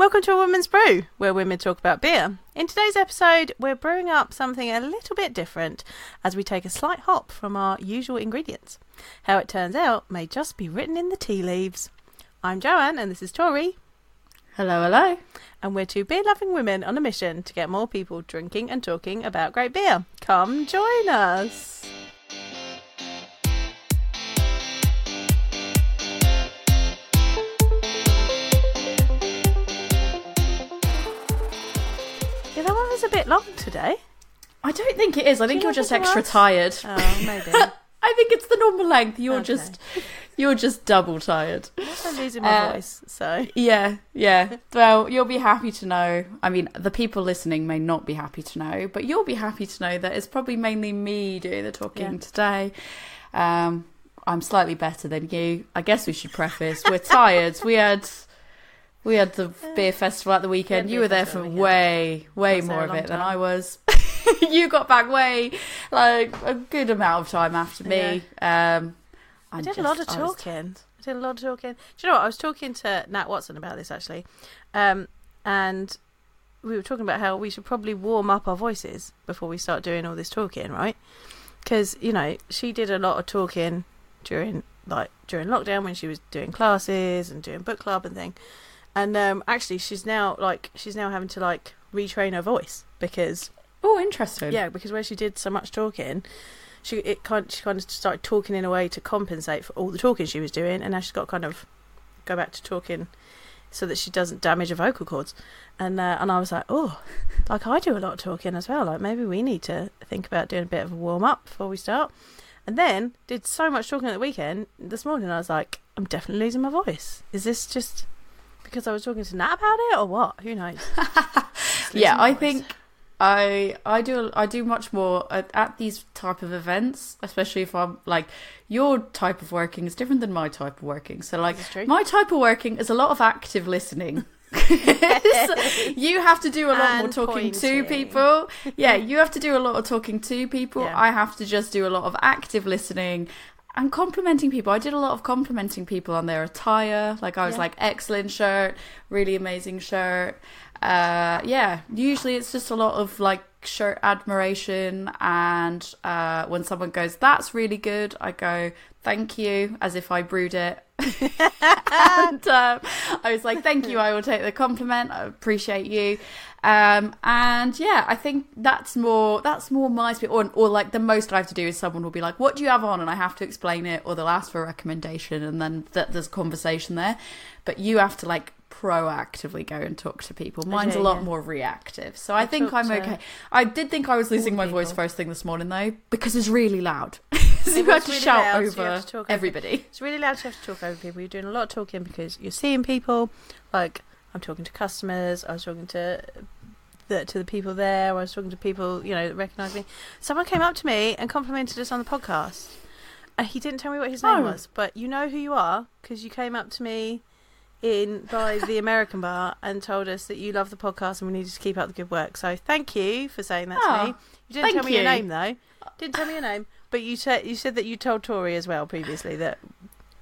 Welcome to A Woman's Brew, where women talk about beer. In today's episode, we're brewing up something a little bit different as we take a slight hop from our usual ingredients. How it turns out may just be written in the tea leaves. I'm Joanne, and this is Tori, Hello, hello. and we're two beer loving women on a mission to get more people drinking and talking about great beer. Come join us. Long today. I don't think it is. I Do think you you're just extra was? tired. Oh, maybe. I think it's the normal length. You're Okay. just you're just double tired. I'm losing my Uh, voice, so Yeah, yeah. Well, you'll be happy to know. I mean, the people listening may not be happy to know, but you'll be happy to know that it's probably mainly me doing the talking Yeah. today. Um, I'm slightly better than you. I guess we should preface we're tired. We had we had the beer festival at the weekend. beer You were there for way, way more of it than. I was. you got back way like a good amount of time after me. Um, I did a lot of talking. I did a lot of talking. Do you know what? I was talking to Nat Watson about this actually, um, and we were talking about how we should probably warm up our voices before we start doing all this talking, right? Because you know she did a lot of talking during like during lockdown when she was doing classes and doing book club and thing, and um, actually she's now like she's now having to like retrain her voice because Oh, interesting. yeah, because where she did so much talking, she it kind she kind of started talking in a way to compensate for all the talking she was doing, and now she's got to kind of go back to talking so that she doesn't damage her vocal cords. And uh, and I was like, oh, like I do a lot of talking as well. Like maybe we need to think about doing a bit of a warm up before we start. And then did so much talking at the weekend. This morning I was like, I'm definitely losing my voice. Is this just because I was talking to Nat about it or what? Who knows? Yeah i think i i do i do much more at, at these type of events especially if i'm like your type of working is different than my type of working so like This is true. my type of working is a lot of active listening you have to do a lot more And talking to people yeah you have to do a lot of talking to people Yeah. i have to just do a lot of active listening and complimenting people. I did a lot of complimenting people on their attire. Like I was Yeah. like, excellent shirt, really amazing shirt. Uh, yeah, usually it's just a lot of like shirt admiration. And uh, when someone goes, that's really good, I go, thank you, as if I brewed it. and um, I was like, thank you, I will take the compliment. I appreciate you. Um, and yeah, I think that's more that's more my speed. Or, or like the most I have to do is someone will be like, "What do you have on?" and I have to explain it, or they'll ask for a recommendation, and then th- there's conversation there. But you have to like proactively go and talk to people. Mine's do, a lot yeah. more reactive, so I, I think I'm okay. I did think I was losing my voice first thing this morning though because it's really loud. so you had to really shout loud, over had to talk over- everybody. It's really loud to have to talk over people. You're doing a lot of talking because you're seeing people. Like I'm talking to customers. I was talking to the to the people there. I was talking to people you know that recognise me. Someone came up to me and complimented us on the podcast. And he didn't tell me what his name Oh. was, but you know who you are because you came up to me in by the American bar and told us that you love the podcast and we needed to keep up the good work. So thank you for saying that to Oh, me. Ah, you didn't tell me your name though. Didn't tell me your name, but you said you said that you told Tori as well previously that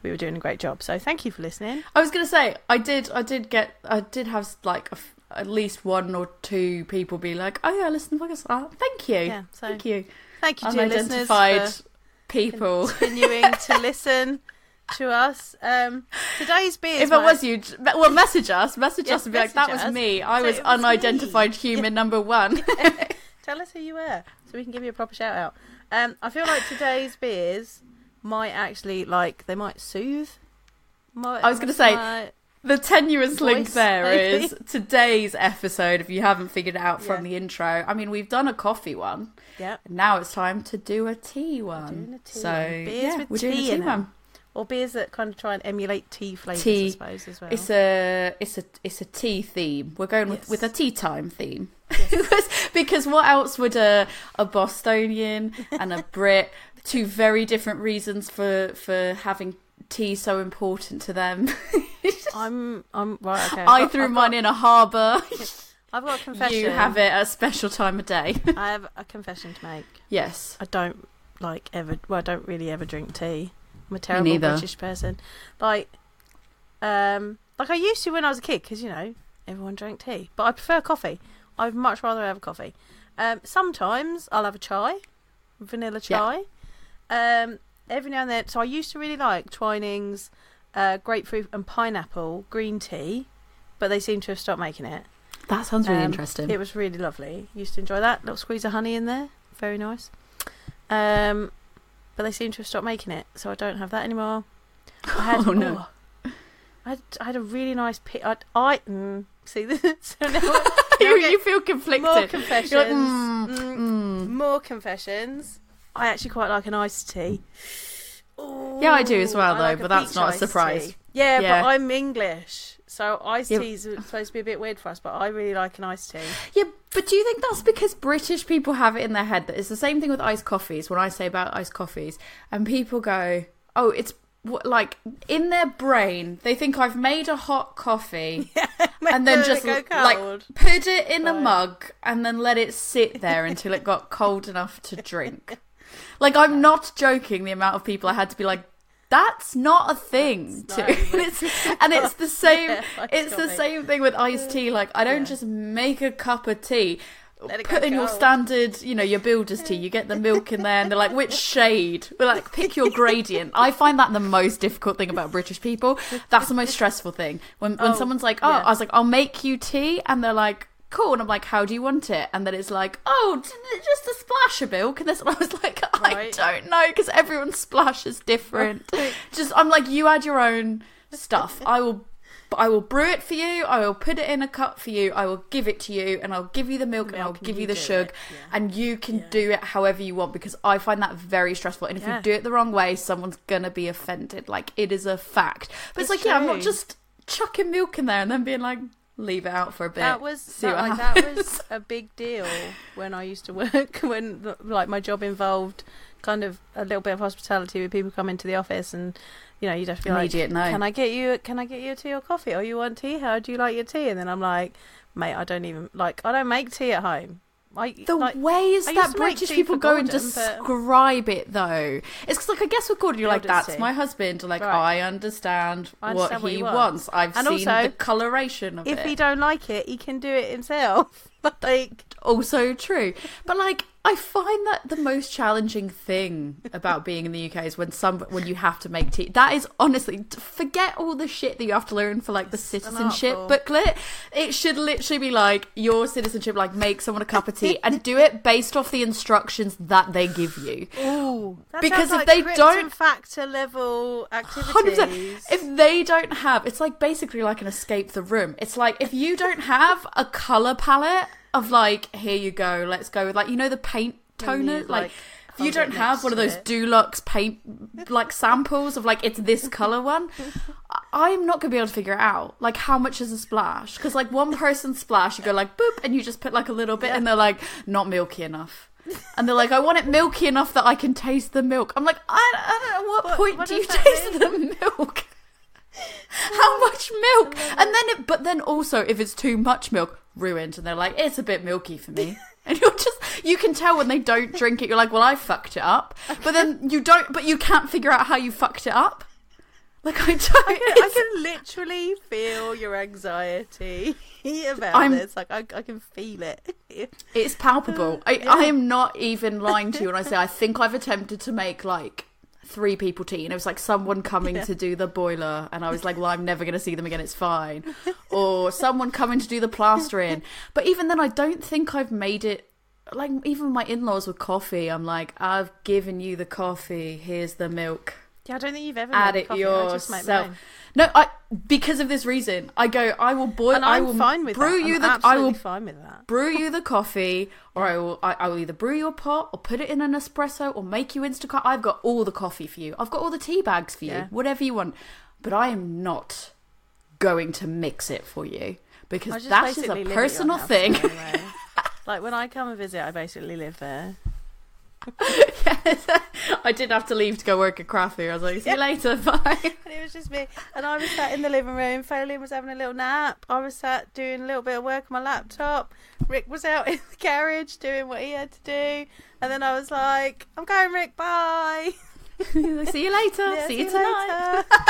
we were doing a great job. So thank you for listening. I was gonna say I did. I did get. I did have like a at least one or two people be like, "Oh yeah, listen to the podcast." Oh, thank you, Yeah. So thank you. thank you, dear listeners, Unidentified for people. continuing to listen to us. Um, today's beer. If it was you, well, message us. Message Yes, us and be like, "That message was me. I Say was was unidentified me." human number one." Tell us who you were, so we can give you a proper shout out. Um, I feel like today's beers might actually like they might soothe. Might, I was gonna say, might- the tenuous link there maybe. is today's episode. If you haven't figured it out from Yeah. the intro, I mean, we've done a coffee one. yeah, Now it's time to do a tea one. a tea so one. Beers yeah, with we're doing a tea tea in 'em. one. Or beers that kind of try and emulate tea flavors, I suppose as well. It's a it's a it's a tea theme. We're going with, Yes. with a tea time theme. Yes. because, what else would a a Bostonian and a Brit two very different reasons for for having tea so important to them. I'm I'm right. Okay, I got- threw I've mine got- in a harbour. I've got a confession. You have it at a special time of day. I have a confession to make. yes. I don't like ever. Well, I don't really ever drink tea. I'm a terrible. British person. Like, um, like I used to when I was a kid, because you know everyone drank tea. But I prefer coffee. I'd much rather have a coffee. Um, sometimes I'll have a chai, vanilla chai. Um, every now and then. So I used to really like Twinings, uh, grapefruit and pineapple green tea, but they seem to have stopped making it. That sounds really Um, interesting. It was really lovely. Used to enjoy that. Little squeeze of honey in there. Very nice. Um, but they seem to have stopped making it, so I don't have that anymore. I had, Oh, no. oh, I, had, I had a really nice pit. I, I mm, see this. So now, now you, you feel conflicted. more confessions. Like, mm, Mm, mm. More confessions. I actually quite like an iced tea. Yeah, I do as well, though, like but that's not a surprise. Yeah, Yeah. but I'm English, so iced Yeah. teas are supposed to be a bit weird for us. But I really like an iced tea. Yeah, but do you think that's because British people have it in their head that it's the same thing with iced coffees? When I say about iced coffees, and people go, "Oh, it's like in their brain, they think I've made a hot coffee and then just like put it in a mug and then let it sit there until it got cold enough to drink." Like I'm not joking. The amount of people I had to be like. That's not a thing, That's to, not and, it's, and it's the same. Yeah, it's the same thing with iced tea. Like I don't Yeah. just make a cup of tea, put in your standard, you know, your builder's tea. You get the milk in there, and they're like, which shade? We're like, pick your gradient. I find that the most difficult thing about British people. That's the most stressful thing. When when Oh, someone's like, oh, yeah. I was like, I'll make you tea, and they're like. Cool, and I'm like, how do you want it? And then it's like, oh, just a splash of milk. And this, and I was like, I Right. don't know, because everyone's splash is different. Just, I'm like, you add your own stuff. I will, I will brew it for you. I will put it in a cup for you. I will give it to you, and I'll give you the milk, and I'll and give you the sugar, yeah. and you can Yeah. do it however you want because I find that very stressful. And if Yeah. you do it the wrong way, someone's gonna be offended. Like it is a fact. But it's, It's like, yeah, I'm not just chucking milk in there and then being like, leave it out for a bit. That was that, like that was a big deal when I used to work. When the- like my job involved kind of a little bit of hospitality with people come into the office, and you know you'd have to be like, Immediate no. "Can I get you? Can I get you a tea or coffee? Or you want tea? How do you like your tea?" And then I'm like, "Mate, I don't even like. I don't make tea at home. The like, ways that British people go and Gordon, but- describe it, though, it's like I guess with Gordon, you're like, "That's my husband." Like Right. I understand, I what, understand what he he wants. wants. I've And seen also, the coloration of if it. he don't like it, he can do it himself. like also true. But like I find that the most challenging thing about being in the UK is when some when you have to make tea. That is honestly forget all the shit that you have to learn for like the citizenship booklet. It should literally be like your citizenship like make someone a cup of tea and do it based off the instructions that they give you. Ooh, Because if like they don't- factor level 100%. activities, If they don't have, it's like basically like an escape the room. It's like if you don't have a color palette of like, here you go, let's go with like you know the paint toner, like, like, if you don't have one of those. Dulux paint like samples of like it's this color one. I'm not gonna be able to figure it out. Like how much is a splash? Because like one person splash, you go like boop, and you just put like a little bit, and they're like not milky enough. And they're like, I want it milky enough that I can taste the milk. I'm like, I, I don't know what, What- point what do you taste mean? the milk? How much milk? And then it, but then also if it's too much milk, ruined. And they're like, it's a bit milky for me. And you're just, you can tell when they don't drink it. You're like, well, I fucked it up. But then you don't, but you can't figure out how you fucked it up. Like I don't. I can, I can literally feel your anxiety about I'm- this. Like I, I can feel it. It's palpable. I, I am not even lying to you when I say I think I've attempted to make like three people tea, and it was like someone coming Yeah. to do the boiler, and I was like, well, I'm never going to see them again. It's fine. Or someone coming to do the plastering. But even then, I don't think I've made it. Like even my in-laws with coffee, I'm like, I've given you the coffee. Here's the milk. Yeah, I don't think you've ever Add made it coffee. I just make yourself. No, I because of this reason, I go. I will boil. And I I'm will fine with brew that. you I'm the. I will fine with that. brew you the coffee, or I will I, I will either brew your pot or put it in an espresso or make you Instacart. I've got all the coffee for you. I've got all the tea bags for you. Yeah. Whatever you want. But I am not going to mix it for you because that is a live at your personal thing. anyway. like when I come and visit, I basically live there. Yes. I did have to leave to go work at Craftly. I was like, see you later, bye. And it was just me. And I was sat in the living room. Foley was having a little nap. I was sat doing a little bit of work on my laptop. Rick was out in the garage doing what he had to do. And then I was like, I'm going, Rick, bye. see you later. Yeah, see, you tonight. later.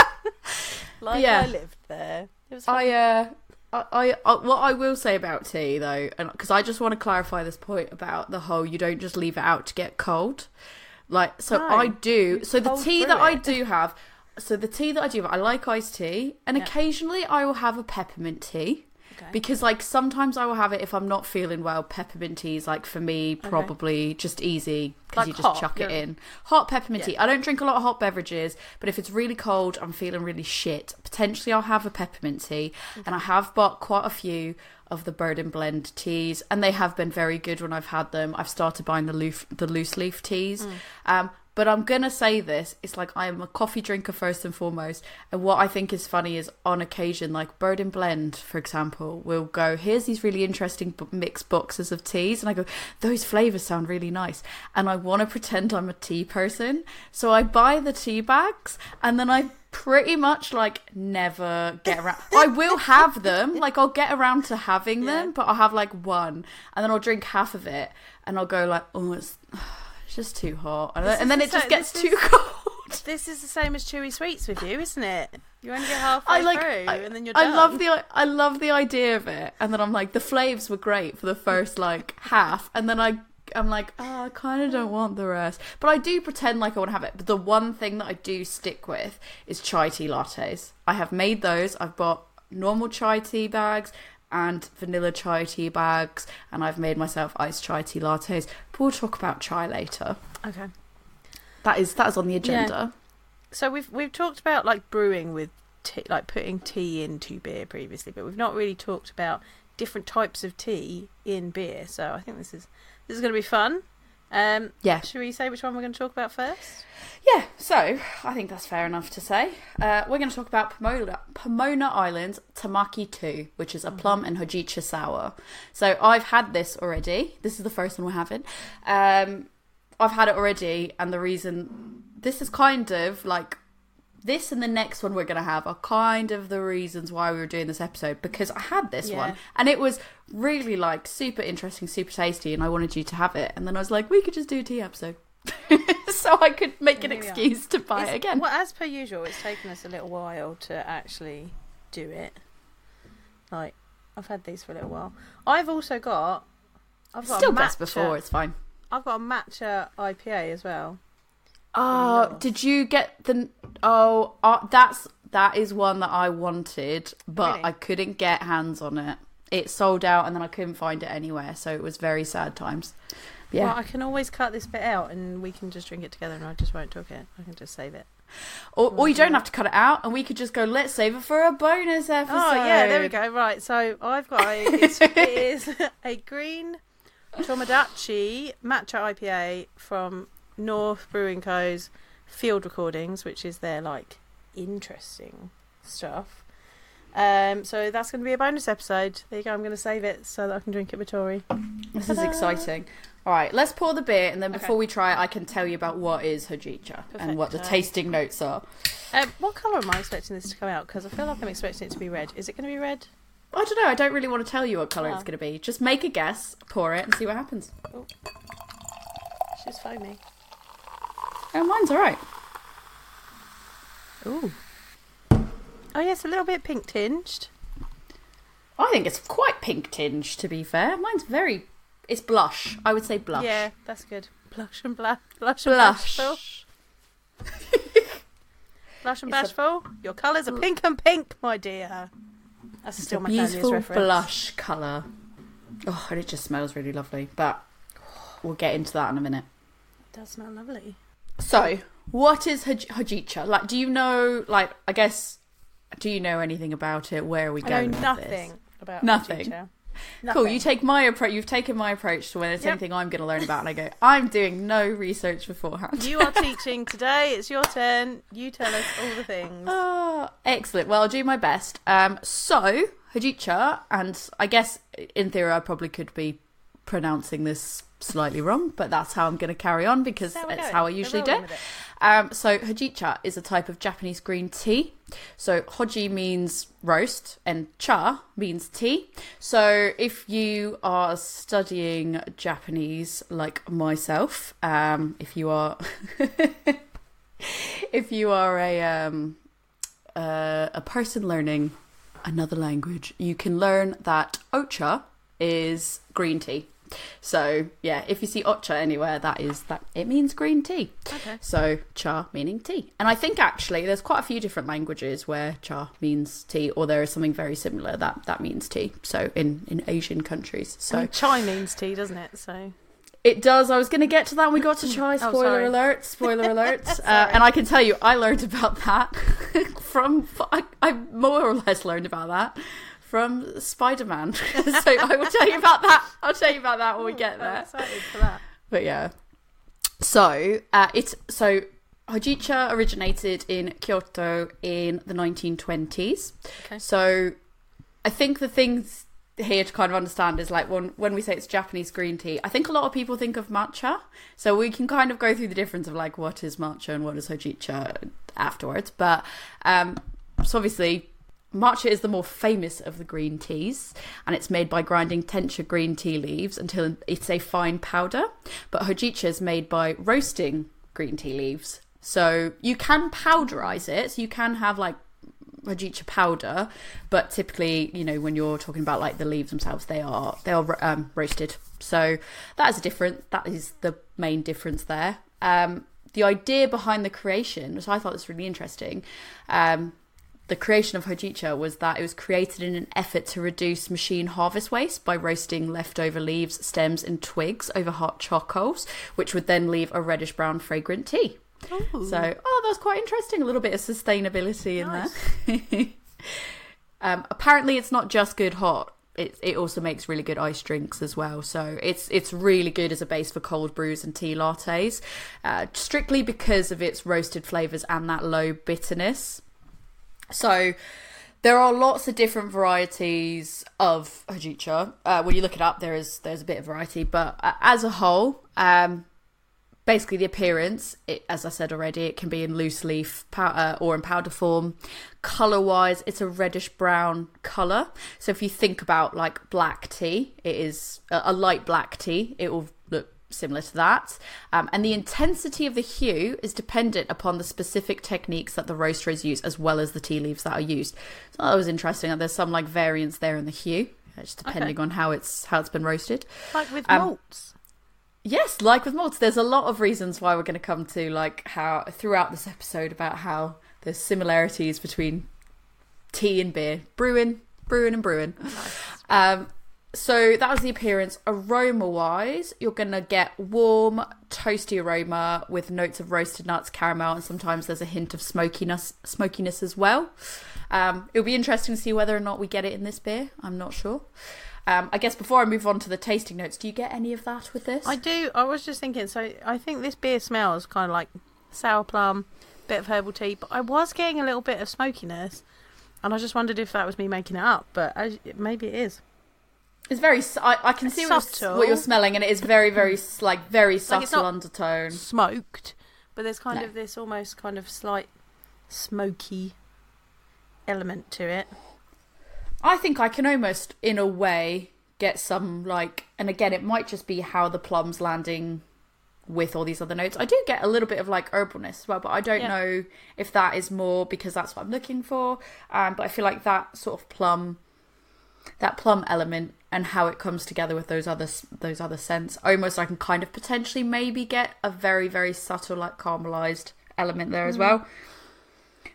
like Yeah. I lived there. It was fun. I uh I, I, what I will say about tea though, and because I just want to clarify this point about the whole you don't just leave it out to get cold. Like so, No, I do. So the tea that I do have, so the tea that I do have, I like iced tea, and Yeah. occasionally I will have a peppermint tea. Okay. Because like sometimes I will have it if I'm not feeling well. Peppermint tea is like for me probably just easy because Like you just hot, chuck it yeah. in. Hot peppermint Yeah. tea. I don't drink a lot of hot beverages, but if it's really cold, I'm feeling really shit. Potentially I'll have a peppermint tea, and I have bought quite a few of the Bird and Blend teas, and they have been very good when I've had them. I've started buying the loose the loose leaf teas. Mm. Um, but I'm gonna say this: it's like I am a coffee drinker first and foremost. And what I think is funny is, on occasion, like Bird and Blend, for example, will go, "Here's these really interesting b- mixed boxes of teas," and I go, "Those flavors sound really nice," and I want to pretend I'm a tea person, so I buy the tea bags, and then I pretty much like never get around. I will have them, like I'll get around to having them, Yeah. but I'll have like one, and then I'll drink half of it, and I'll go like, "Oh, it's." Just too hot, and, and then the it just gets too is- cold. This is the same as chewy sweets with you, isn't it? You only get halfway I like, through, I, and then you're done. I love the, I love the idea of it, and then I'm like, the flavors were great for the first like half, and then I, I'm like, oh, I kind of don't want the rest, but I do pretend like I want to have it. But the one thing that I do stick with is chai tea lattes. I have made those. I've bought normal chai tea bags and vanilla chai tea bags, and I've made myself iced chai tea lattes. But we'll talk about chai later. Okay. That is that is on the agenda. So we've we've talked about like brewing with tea, like putting tea into beer previously, but we've not really talked about different types of tea in beer. So I think this is this is going to be fun. Um, Yeah. should we say which one we're going to talk about first? Yeah, so I think that's fair enough to say. Uh, we're going to talk about Pomona, Pomona Island's Tamaki 2, which is a plum and hojicha sour. So I've had this already. This is the first one we're having. Um, I've had it already, and the reason this is kind of like this and the next one we're going to have are kind of the reasons why we were doing this episode because I had this Yeah. one and it was really like super interesting, super tasty, and I wanted you to have it. And then I was like, we could just do a tea episode. so I could make an excuse to buy It's- it again. Well, as per usual, it's taken us a little while to actually do it. Like I've had these for a little while. I've also got. I've got Still a best before, it's fine. I've got a matcha IPA as well. Oh, did you get the? Oh, uh, that's that is one that I wanted, but Really? I couldn't get hands on it. It sold out, and then I couldn't find it anywhere, so it was very sad times. Yeah. Well, I can always cut this bit out and we can just drink it together and I just won't talk it. I can just save it. or, or you don't have to cut it out, and we could just go. Let's save it for a bonus episode. Oh, yeah, there we go. Right, so I've got a, it's, it is a green Tomodachi matcha IPA from North Brewing Co.'s Field Recordings, which is their like interesting stuff. Um, so that's going to be a bonus episode. There you go. I'm going to save it so that I can drink it with Tori. This is exciting. All right, let's pour the beer, and then Okay. before we try it, I can tell you about what is hojicha and what the tasting notes are. Um, what colour am I expecting this to come out? Because I feel like I'm expecting it to be red. Is it going to be red? I don't know. I don't really want to tell you what color Oh. it's going to be. Just make a guess, pour it, and see what happens. She's foamy. Oh, mine's all right. Ooh. Oh yes, a little bit pink tinged. I think it's quite pink tinge, to be fair. Mine's very. It's blush. I would say blush. Yeah, that's good. Blush and blush, blush and Blush. bashful. Blush and It's a- bashful. Your colours are pink and pink, my dear. That's It's still a my beautiful reference. blush colour. Oh, and it just smells really lovely. But we'll get into that in a minute. It does smell lovely. So, what is hoj- hojicha? Like, do you know? Like, I guess, do you know anything about it? Where are we I going? know with nothing about Nothing. Hojicha. Cool. You take my approach. You've taken my approach to when it's Yep. anything I'm going to learn about, and I go, I'm doing no research beforehand. You are teaching today. It's your turn. You tell us all the things. Ah, excellent. Well, I'll do my best. Um, so Hojicha, and I guess in theory I probably could be pronouncing this slightly wrong, but that's how I'm going to carry on because That's how it's how I usually do. Um, so hojicha is a type of Japanese green tea. So hoji means roast and cha means tea. So if you are studying Japanese like myself, um, if you are if you are a um, uh, a person learning another language, you can learn that ocha is green tea. So yeah, if you see ocha anywhere, that is that it means green tea. Okay. So cha meaning tea, and I think actually there's quite a few different languages where cha means tea, or there is something very similar that that means tea. So in in Asian countries, I so mean, chai means tea, doesn't it? So it does. I was going to get to that we got to chai. Oh, Spoiler sorry. alert! Spoiler alert! uh, and I can tell you, I learned about that from. I, I more or less learned about that from Spider Man. so I will tell you about that. I'll tell you about that when we get I'm there. excited for that. But yeah. So uh, it's so Hojicha originated in Kyoto in the 1920s. Okay. So I think the things here to kind of understand is like when when we say it's Japanese green tea, I think a lot of people think of matcha. So we can kind of go through the difference of like what is matcha and what is hojicha afterwards. But um, so obviously Matcha is the more famous of the green teas, and it's made by grinding tencha green tea leaves until it's a fine powder. But hojicha is made by roasting green tea leaves. So you can powderize it, so you can have like hojicha powder, but typically, you know, when you're talking about like the leaves themselves, they are they are um, roasted. So that is a different. That is the main difference there. Um, the idea behind the creation, which I thought was really interesting, um, the creation of hojicha was that it was created in an effort to reduce machine harvest waste by roasting leftover leaves, stems, and twigs over hot charcoals, which would then leave a reddish brown fragrant tea. Ooh. So, oh, that's quite interesting. A little bit of sustainability in there. um, apparently, it's not just good hot. It, it also makes really good ice drinks as well. So it's it's really good as a base for cold brews and tea lattes, uh, strictly because of its roasted flavors and that low bitterness. So there are lots of different varieties of hojicha. Uh, when you look it up, there is there's a bit of variety, but uh, as a whole, um, basically the appearance, it, as I said already, it can be in loose leaf pow- uh, or in powder form. Color wise, it's a reddish brown color. So if you think about like black tea, it is a, a light black tea. It will similar to that. Um, and the intensity of the hue is dependent upon the specific techniques that the roasters use, as well as the tea leaves that are used. So that was interesting. That there's some like variance there in the hue, uh, just depending on how it's how it's been roasted. Like with Um, malts. Yes, like with malts, there's a lot of reasons why we're going to come to like how throughout this episode about how there's similarities between tea and beer, brewing, brewing and brewing. Um, so that was the appearance. Aroma wise, you're gonna get warm, toasty aroma with notes of roasted nuts, caramel, and sometimes there's a hint of smokiness, smokiness as well. Um, it'll be interesting to see whether or not we get it in this beer. I'm not sure. Um, I guess before I move on to the tasting notes, do you get any of that with this? I do. I was just thinking. So I think this beer smells kind of like sour plum, bit of herbal tea, but I was getting a little bit of smokiness, and I just wondered if that was me making it up. But as, maybe it is. It's very. I can see what you're, what you're smelling, and it is very, very like very subtle Like, it's undertone. smoked, but there's kind No. of this almost kind of slight smoky element to it. I think I can almost, in a way, get some like, and again, it might just be how the plum's landing with all these other notes. I do get a little bit of like herbalness as well, but I don't Yeah. know if that is more because that's what I'm looking for. Um, but I feel like that sort of plum, that plum element, and how it comes together with those other those other scents, almost I can kind of potentially maybe get a very very subtle like caramelized element there as well.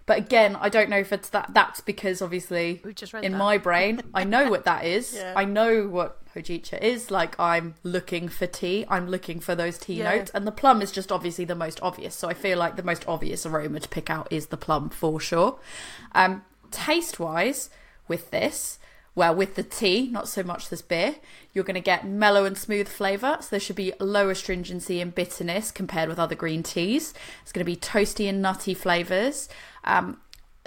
But again, I don't know if it's that. That's because obviously in that. my brain, I know what that is. Yeah. I know what hojicha is. Like I'm looking for tea. I'm looking for those tea Yeah. notes, and the plum is just obviously the most obvious. So I feel like the most obvious aroma to pick out is the plum for sure. Um, taste wise, with this, well, with the tea, not so much this beer, you're going to get mellow and smooth flavour. So there should be low astringency and bitterness compared with other green teas. It's going to be toasty and nutty flavours. Um,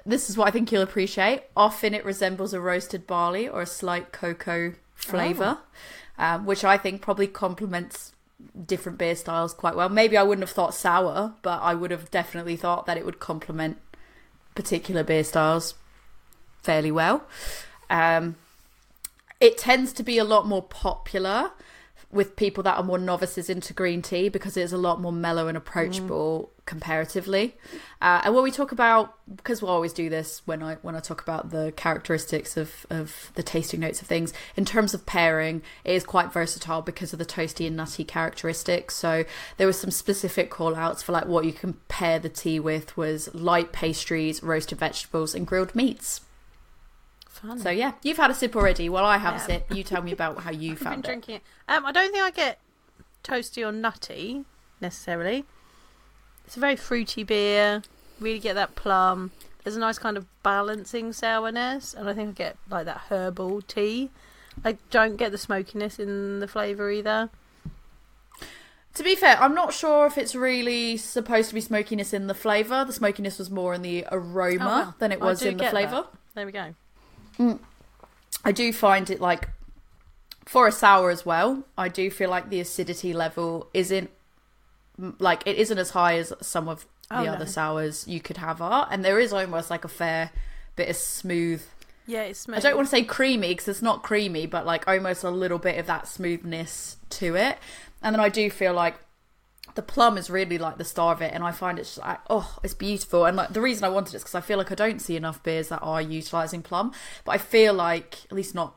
this is what I think you'll appreciate. Often it resembles a roasted barley or a slight cocoa flavour, um, which I think probably complements different beer styles quite well. Maybe I wouldn't have thought sour, but I would have definitely thought that it would complement particular beer styles fairly well. Um, it tends to be a lot more popular with people that are more novices into green tea because it is a lot more mellow and approachable comparatively. Uh, and when we talk about, because we'll always do this when I when I talk about the characteristics of of the tasting notes of things in terms of pairing, it is quite versatile because of the toasty and nutty characteristics. So there were some specific call outs for like what you can pair the tea with was light pastries, roasted vegetables, and grilled meats. So yeah, you've had a sip already. While I have a sip, you tell me about how you found it. drinking it. Um, I don't think I get toasty or nutty necessarily. It's a very fruity beer. Really get that plum. There's a nice kind of balancing sourness, and I think I get like that herbal tea. I don't get the smokiness in the flavour either. To be fair, I'm not sure if it's really supposed to be smokiness in the flavour. The smokiness was more in the aroma Oh, well, than it was in the flavour. There we go. I do find it like for a sour as well. I do feel like the acidity level isn't like it isn't as high as some of the Oh, no. other sours you could have are, and there is almost like a fair bit of smooth. Yeah, it's smooth. I don't want to say creamy because it's not creamy, but like almost a little bit of that smoothness to it. And then I do feel like the plum is really like the star of it, and I find it's like oh, it's beautiful. And like the reason I wanted it is because I feel like I don't see enough beers that are utilizing plum, but I feel like at least not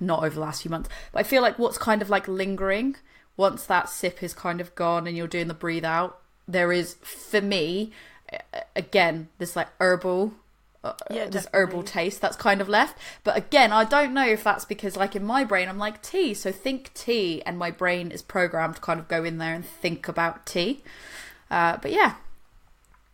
not over the last few months, but I feel like what's kind of like lingering once that sip is kind of gone and you're doing the breathe out, there is for me again this like herbal uh, Yeah, this herbal taste that's kind of left. But again, I don't know if that's because like in my brain I'm like tea, so think tea, and my brain is programmed to kind of go in there and think about tea. Uh, but yeah,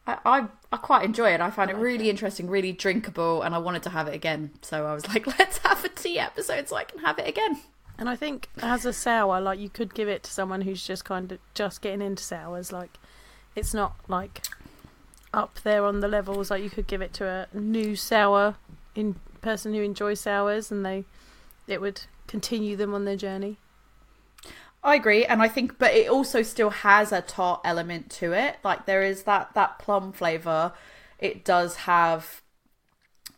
I, I I quite enjoy it. I found it like really interesting, really drinkable, and I wanted to have it again. So I was like, let's have a tea episode so I can have it again. And I think as a sour, like you could give it to someone who's just kind of just getting into sours. Like it's not like up there on the levels. Like you could give it to a new sour in person who enjoys sours, and they it would continue them on their journey. I agree, and I think, but it also still has a tart element to it. Like there is that that plum flavor. It does have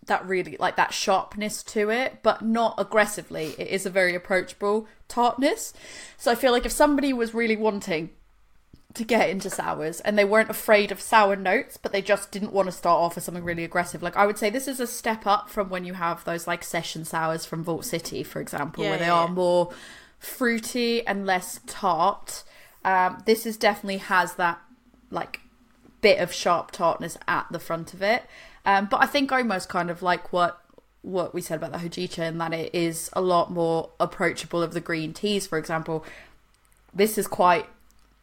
that really like that sharpness to it, but not aggressively. It is a very approachable tartness. So I feel like if somebody was really wanting to get into sours and they weren't afraid of sour notes, but they just didn't want to start off with something really aggressive. Like I would say this is a step up from when you have those like session sours from Vault City, for example, Yeah, where they yeah, are yeah. more fruity and less tart. Um, this is definitely has that like bit of sharp tartness at the front of it. Um, but I think almost kind of like what what we said about the hojicha in that it is a lot more approachable of the green teas, for example. This is quite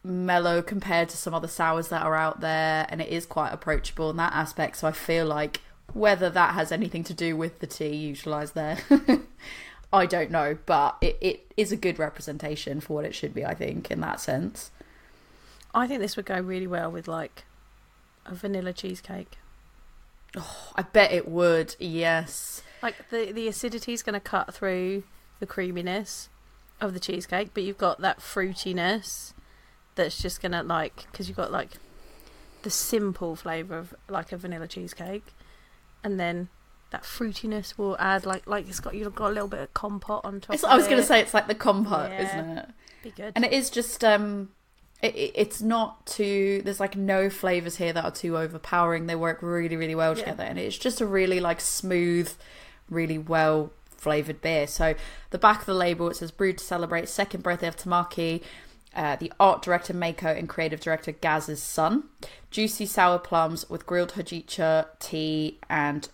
mellow compared to some other sours that are out there, and it is quite approachable in that aspect. So I feel like whether that has anything to do with the tea utilised there, I don't know, but it, it is a good representation for what it should be, I think, in that sense. I think this would go really well with like a vanilla cheesecake. Oh, I bet it would, yes. Like the the acidity is going to cut through the creaminess of the cheesecake, but you've got that fruitiness that's just to like because you've got like the simple flavor of like a vanilla cheesecake, and then that fruitiness will add like like it's got you've got a little bit of compote on top. It's, I was going to say it's like the compote, Yeah. isn't it? be good. And it is just um it, it- it's not too there's like no flavors here that are too overpowering. They work really really well Yeah. together and it's just a really like smooth, really well flavored beer. So the back of the label it says brewed to celebrate second birthday of Tamaki. Uh, the art director Mako and creative director Gaz's son. Juicy sour plums with grilled hojicha tea and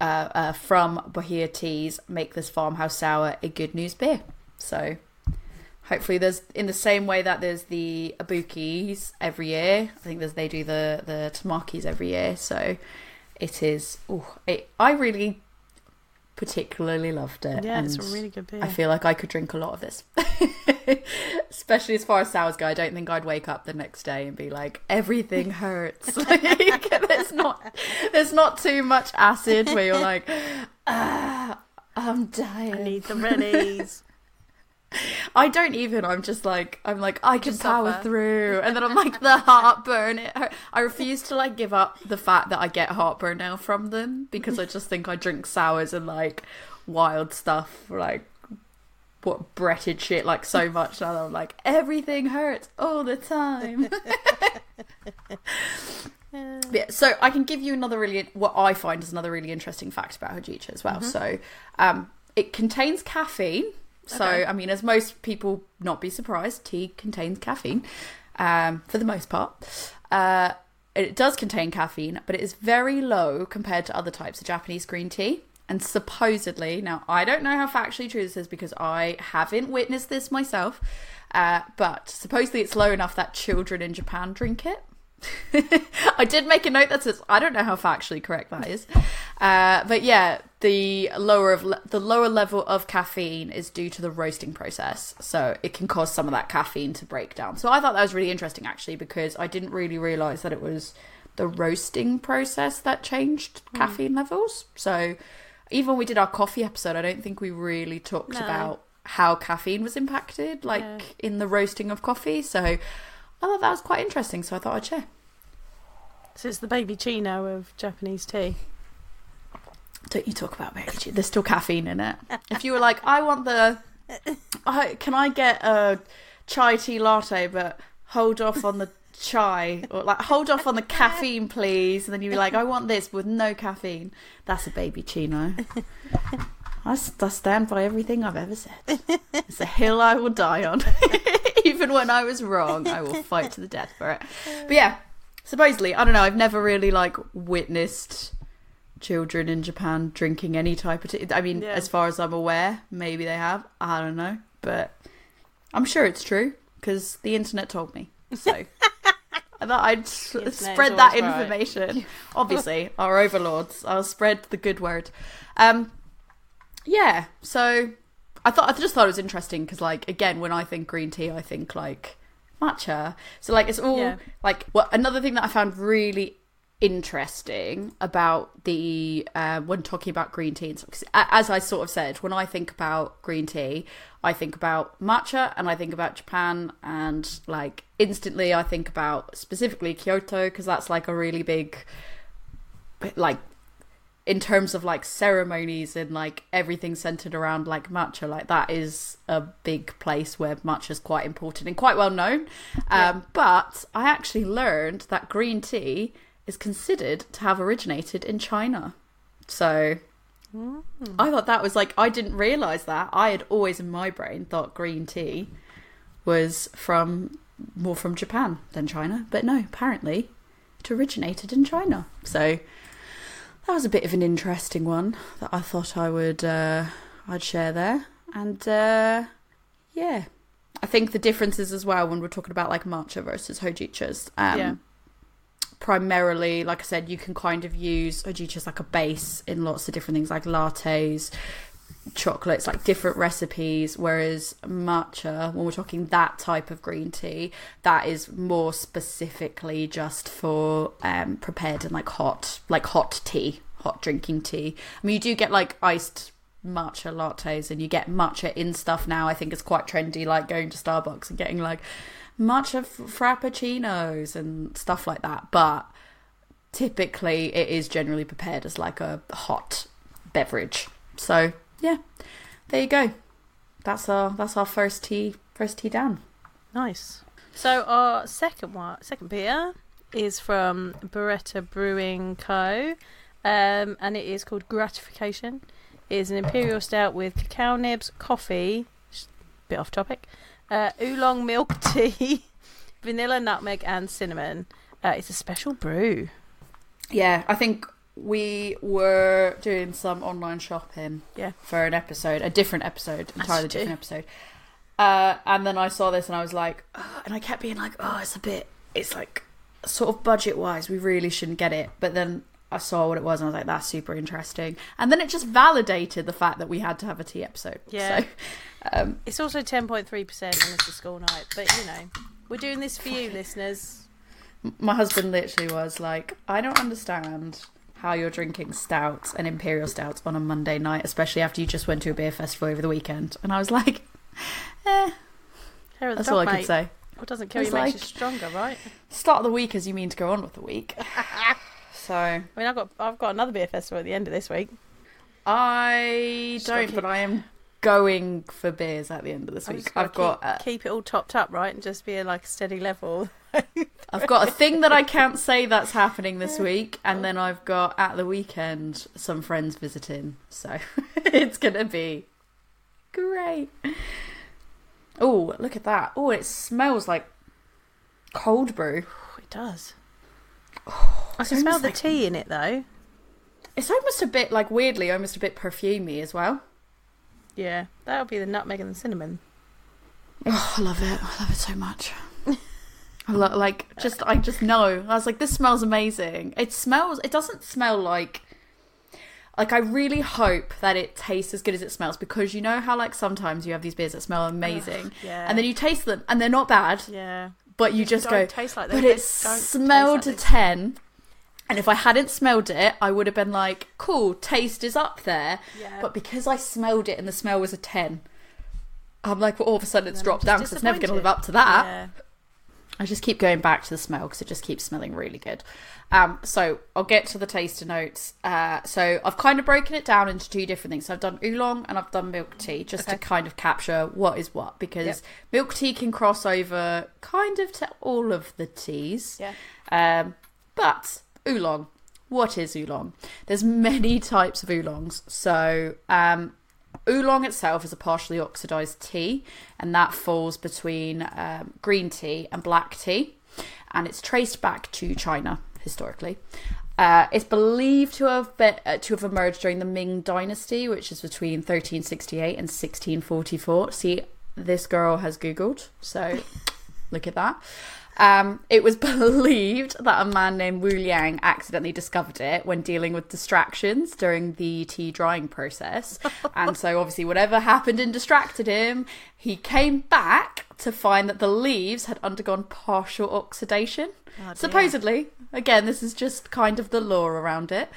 uh, uh, from Bahia Teas make this farmhouse sour a good news beer. So hopefully there's in the same way that there's the abukis every year. I think there's they do the the tamakis every year. So it is. Oh, I really particularly loved it. yeah, it's a really good beer. I feel like I could drink a lot of this. Especially as far as sours go, I don't think I'd wake up the next day and be like, everything hurts. like, there's not, there's not too much acid where you're like, ah, I'm dying. I need the rennies. I don't even. I'm just like I'm like I can power suffer. through, and then I'm like the heartburn. It hurt. I refuse to like give up the fact that I get heartburn now from them because I just think I drink sours and like wild stuff like what breaded shit like so much now. I'm like everything hurts all the time. Yeah, so I can give you another really what I find is another really interesting fact about hojicha as well. So, um, it contains caffeine. So, Okay. I mean, as most people not be surprised, tea contains caffeine um, for the most part. Uh, it does contain caffeine, but it is very low compared to other types of Japanese green tea. And supposedly, now I don't know how factually true this is because I haven't witnessed this myself, uh, but supposedly it's low enough that children in Japan drink it. I did make a note that says I don't know how factually correct that is, uh, but yeah, the lower of le- the lower level of caffeine is due to the roasting process, so it can cause some of that caffeine to break down. So I thought that was really interesting actually because I didn't really realize that it was the roasting process that changed hmm. caffeine levels. So even when we did our coffee episode, I don't think we really talked No. about how caffeine was impacted, like in the roasting of coffee. So I thought that was quite interesting, so I thought I'd share. So it's the baby chino of Japanese tea. Don't you talk about baby There's still caffeine in it. If you were like, I want the, I, can I get a chai tea latte, but hold off on the chai, or like hold off on the caffeine, please. And then you were like, I want this with no caffeine. That's a baby chino. I stand by everything I've ever said. It's a hill I will die on. Even when I was wrong, I will fight to the death for it. But yeah, supposedly, I don't know. I've never really like witnessed children in Japan drinking any type of tea. I mean, Yeah. as far as I'm aware, maybe they have. I don't know, but I'm sure it's true because the internet told me. So I thought I'd spread that always right. information. Obviously, our overlords. I'll spread the good word. Um, yeah. So I thought I just thought it was interesting because, like, again, when I think green tea, I think like matcha. So like, it's all Yeah. like. Well, another thing that I found really interesting about the uh, when talking about green tea, and stuff, 'cause a- as I sort of said, when I think about green tea, I think about matcha and I think about Japan, and like instantly I think about specifically Kyoto because that's like a really big, like in terms of like ceremonies and like everything centered around like matcha like that is a big place where matcha is quite important and quite well known. Um, but i actually learned that green tea is considered to have originated in china so i thought that was like i didn't realize that i had always in my brain thought green tea was from more from japan than china but no apparently it originated in china so that was a bit of an interesting one that I thought I would uh, I'd share there. And uh, yeah, I think the differences as well when we're talking about like matcha versus hojichas. Um, Yeah. Primarily, like I said, you can kind of use hojichas like a base in lots of different things like lattes, chocolates, like different recipes. Whereas matcha, when we're talking that type of green tea, that is more specifically just for um, prepared and like hot, like hot tea, hot drinking tea. I mean, you do get like iced matcha lattes, and you get matcha in stuff now. I think it's quite trendy, like going to Starbucks and getting like matcha f- frappuccinos and stuff like that. But typically, it is generally prepared as like a hot beverage. So yeah, there you go. That's our that's our first tea first tea down. Nice. So our second one, second beer is from Bereta Brewing Co. Um, and it is called Gratification. It is an imperial stout with cacao nibs, coffee, a bit off topic, uh, oolong milk tea, vanilla, nutmeg, and cinnamon. Uh, it's a special brew. Yeah, I think we were doing some online shopping Yeah. for an episode, a different episode, entirely different episode. Uh, and then I saw this and I was like, "Ugh," and I kept being like, oh, it's a bit, it's like sort of budget wise, we really shouldn't get it. But then I saw what it was and I was like, that's super interesting. And then it just validated the fact that we had to have a tea episode. Yeah. So, um, It's also 10.3% and it's a school night. But, you know, we're doing this for you, listeners. my husband literally was like, I don't understand how you're drinking stouts and imperial stouts on a Monday night, especially after you just went to a beer festival over the weekend. And I was like, eh, Hair of the that's dog, all I mate. could say. What doesn't kill you It's makes you stronger, right? Start the week as you mean to go on with the week. so I mean, I've got I've got another beer festival at the end of this week. I don't, but I am going for beers at the end of this week. I've got keep, uh, keep it all topped up, right, and just be like a steady level. I've got a thing that I can't say that's happening this week, and then I've got at the weekend some friends visiting, so it's gonna be great. Oh, look at that! Oh, it smells like cold brew. It does. Oh, I can smell the tea in it though. It's almost a bit like weirdly, almost a bit perfumey as well. Yeah, that'll be the nutmeg and the cinnamon. Oh, I love it! I love it so much. I lo- like just, I just know. I was like, this smells amazing. It smells. It doesn't smell like. Like I really hope that it tastes as good as it smells because you know how like sometimes you have these beers that smell amazing Yeah. and then you taste them and they're not bad, yeah, but you just don't go, taste like but they- it smelled taste to like 10 and if i hadn't smelled it i would have been like cool taste is up there Yeah. but because i smelled it and the smell was a 10 i'm like well all of a sudden it's dropped down because it's never going to live up to that Yeah. i just keep going back to the smell because it just keeps smelling really good um, so i'll get to the taster notes uh, so i've kind of broken it down into two different things so i've done oolong and i've done milk tea just to kind of capture what is what because Yep. milk tea can cross over kind of to all of the teas Yeah. um, but oolong, what is oolong? There's many types of oolongs. So um, oolong itself is a partially oxidized tea, and that falls between um, green tea and black tea, and it's traced back to China historically. Uh, it's believed to have been, uh, to have emerged during the Ming Dynasty, which is between 1368 and 1644. See, this girl has googled, so look at that. Um, it was believed that a man named Wu Liang accidentally discovered it when dealing with distractions during the tea drying process. and so, obviously, whatever happened and distracted him, he came back to find that the leaves had undergone partial oxidation. Oh. Supposedly, again, this is just kind of the lore around it.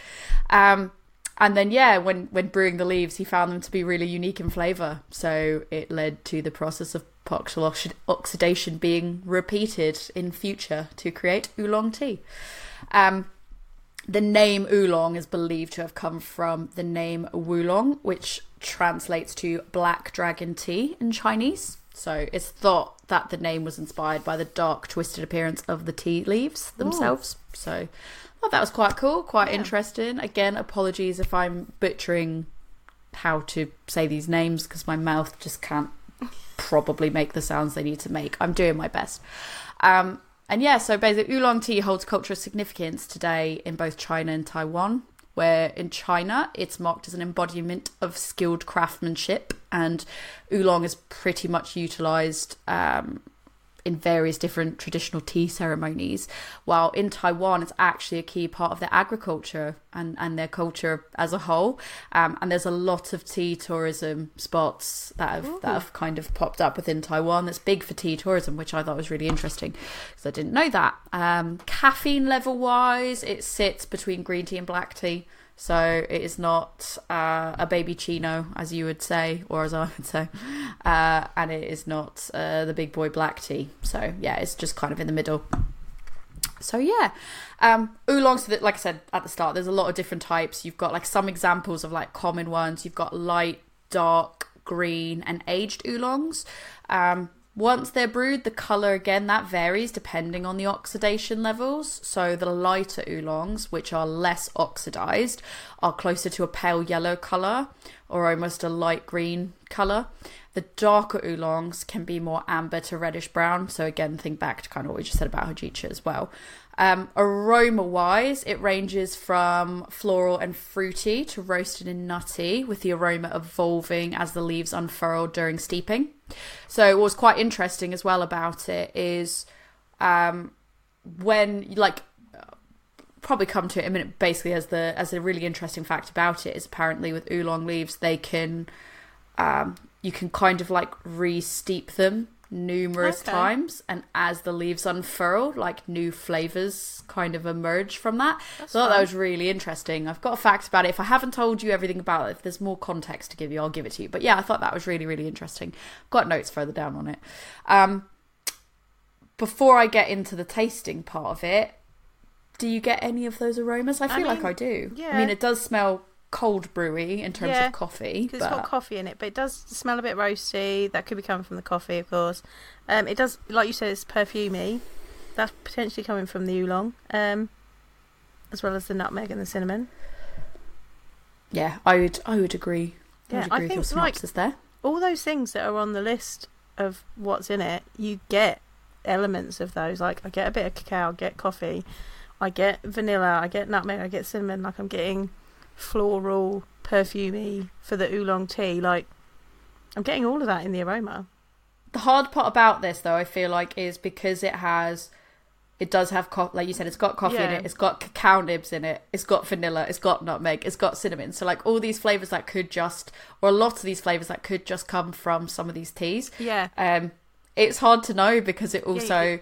Um, and then, yeah, when when brewing the leaves, he found them to be really unique in flavour. So it led to the process of partial oxi- oxidation being repeated in future to create oolong tea. Um, the name oolong is believed to have come from the name wulong, which translates to black dragon tea in Chinese. So it's thought that the name was inspired by the dark, twisted appearance of the tea leaves themselves. So I thought that was quite cool, quite Yeah. interesting. Again, apologies if I'm butchering how to say these names because my mouth just can't probably make the sounds they need to make. I'm doing my best. Um, and yeah, so basically, oolong tea holds cultural significance today in both China and Taiwan. Where in China, it's marked as an embodiment of skilled craftsmanship, and oolong is pretty much utilized um, in various different traditional tea ceremonies. While in Taiwan, it's actually a key part of their agriculture and, and their culture as a whole. Um, and there's a lot of tea tourism spots that have that have kind of popped up within Taiwan. That's big for tea tourism, which I thought was really interesting because I didn't know that. Um, caffeine level wise, it sits between green tea and black tea. So it is not uh, a baby chino, as you would say, or as I would say, uh, and it is not uh, the big boy black tea. So yeah, it's just kind of in the middle. So yeah, um, oolongs. Like I said at the start, there's a lot of different types. You've got like some examples of like common ones. You've got light, dark, green, and aged oolongs. Um, once they're brewed, the color again that varies depending on the oxidation levels. So the lighter oolongs, which are less oxidized, are closer to a pale yellow color or almost a light green color. The darker oolongs can be more amber to reddish brown. So again, think back to kind of what we just said about Hojicha as well. Um, aroma wise, it ranges from floral and fruity to roasted and nutty, with the aroma evolving as the leaves unfurled during steeping. So, what was quite interesting as well about it is um, when, like, probably come to it a minute. Basically, as the as a really interesting fact about it is apparently with oolong leaves, they can um, you can kind of like re-steep them numerous Okay. times and as the leaves unfurl like new flavors kind of emerge from that. That's so I thought that was really interesting. I've got a fact about it. If i haven't told you everything about it if there's more context to give you i'll give it to you. But yeah i thought that was really really interesting. Got notes further down on it. Um before i get into the tasting part of it do you get any of those aromas? I I feel like i do. Yeah. i mean it does smell cold brewy in terms Yeah, of coffee. Because it's got coffee in it, but it does smell a bit roasty. That could be coming from the coffee, of course. Um, it does, like you said, it's perfumey. That's potentially coming from the oolong, um, as well as the nutmeg and the cinnamon. yeah, I would I would agree. I Yeah, would I agree with your think, like- there. All those things that are on the list of what's in it, you get elements of those. Like I get a bit of cacao, I get coffee, I get vanilla, I get nutmeg, I get cinnamon. Like I'm getting floral, perfumey for the oolong tea. Like I'm getting all of that in the aroma. The hard part about this, though, I feel like, is because it has, it does have, co- like you said, it's got coffee in it, it's got cacao nibs in it, it's got vanilla, it's got nutmeg, it's got cinnamon. So, like, all these flavors that could just, or a lot of these flavors that could just come from some of these teas. Yeah, Um, it's hard to know because it also.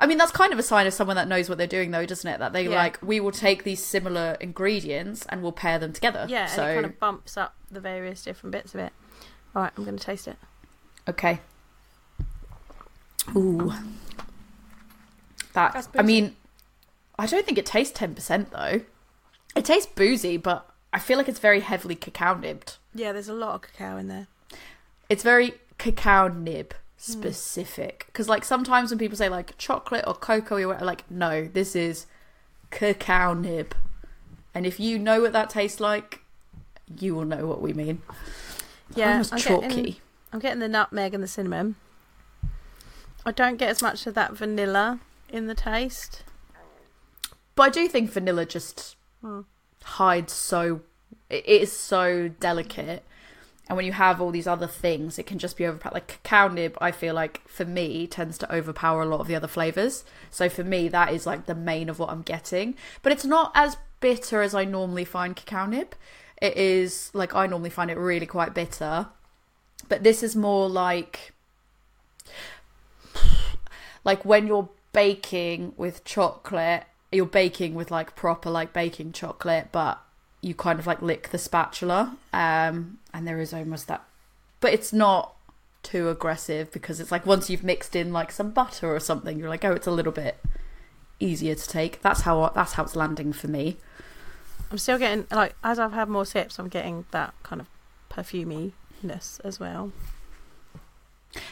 I mean, that's kind of a sign of someone that knows what they're doing, though, doesn't it? That they Yeah. like, we will take these similar ingredients and we'll pair them together. Yeah, So, and it kind of bumps up the various different bits of it. All right, I'm going to taste it. Okay. Ooh. That That's I mean, I don't think it tastes ten percent though. It tastes boozy, but I feel like it's very heavily cacao nibbed. Yeah, there's a lot of cacao in there. It's very cacao nib specific because, like, sometimes when people say like chocolate or cocoa, you're like, no, this is cacao nib. And if you know what that tastes like, you will know what we mean. Yeah, I'm chalky. getting, I'm getting the nutmeg and the cinnamon. I don't get as much of that vanilla in the taste. But I do think vanilla just Hmm. hides so it is so delicate and when you have all these other things it can just be overpowered like cacao nib i feel like for me tends to overpower a lot of the other flavors. So for me that is like the main of what i'm getting. But it's not as bitter as i normally find cacao nib. It is like i normally find it really quite bitter. But this is more like like when you're baking with chocolate you're baking with like proper like baking chocolate but you kind of like lick the spatula um and there is almost that but it's not too aggressive because it's like once you've mixed in like some butter or something you're like oh it's a little bit easier to take that's how that's how it's landing for me I'm still getting like as I've had more sips, I'm getting that kind of perfuminess as well.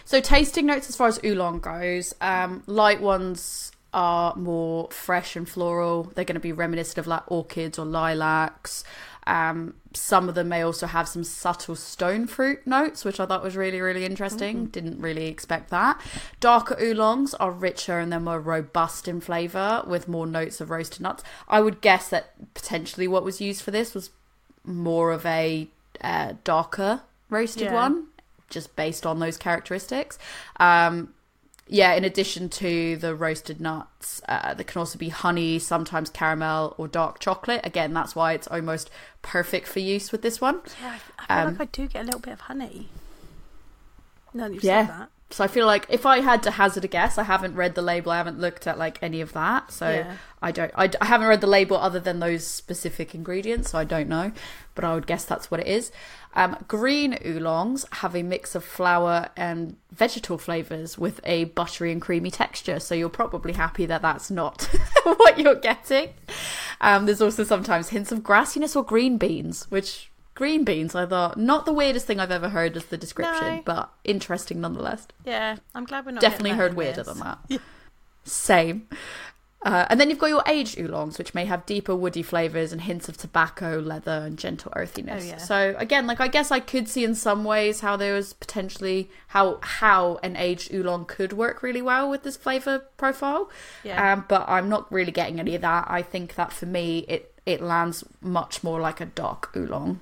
So tasting notes as far as oolong goes, um, light ones are more fresh and floral. They're going to be reminiscent of like orchids or lilacs. Um, some of them may also have some subtle stone fruit notes, which I thought was really, really interesting. Didn't really expect that. Darker oolongs are richer and they're more robust in flavour with more notes of roasted nuts. I would guess that potentially what was used for this was more of a uh, darker roasted Yeah. one, just based on those characteristics. Um, yeah, in addition to the roasted nuts, uh, there can also be honey, sometimes caramel or dark chocolate. Again, that's why it's almost perfect for use with this one. Yeah, I, I feel Um, like I do get a little bit of honey. No, you've Yeah. said that. So I feel like if I had to hazard a guess, I haven't read the label, I haven't looked at like any of that, so Yeah. I don't. I, I haven't read the label other than those specific ingredients, so I don't know. But I would guess that's what it is. Um, green oolongs have a mix of flour and vegetal flavors with a buttery and creamy texture. So you're probably happy that that's not what you're getting. Um, there's also sometimes hints of grassiness or green beans, which green beans I thought not the weirdest thing I've ever heard as the description, No. but interesting nonetheless Yeah, I'm glad we're not definitely heard weirder than that. Same. Uh, and then you've got your aged oolongs, which may have deeper woody flavors and hints of tobacco, leather, and gentle earthiness. Oh, yeah. So again, like I guess I could see in some ways how there was potentially how how an aged oolong could work really well with this flavor profile. Yeah, Um, but I'm not really getting any of that. I think that for me, it it lands much more like a dark oolong.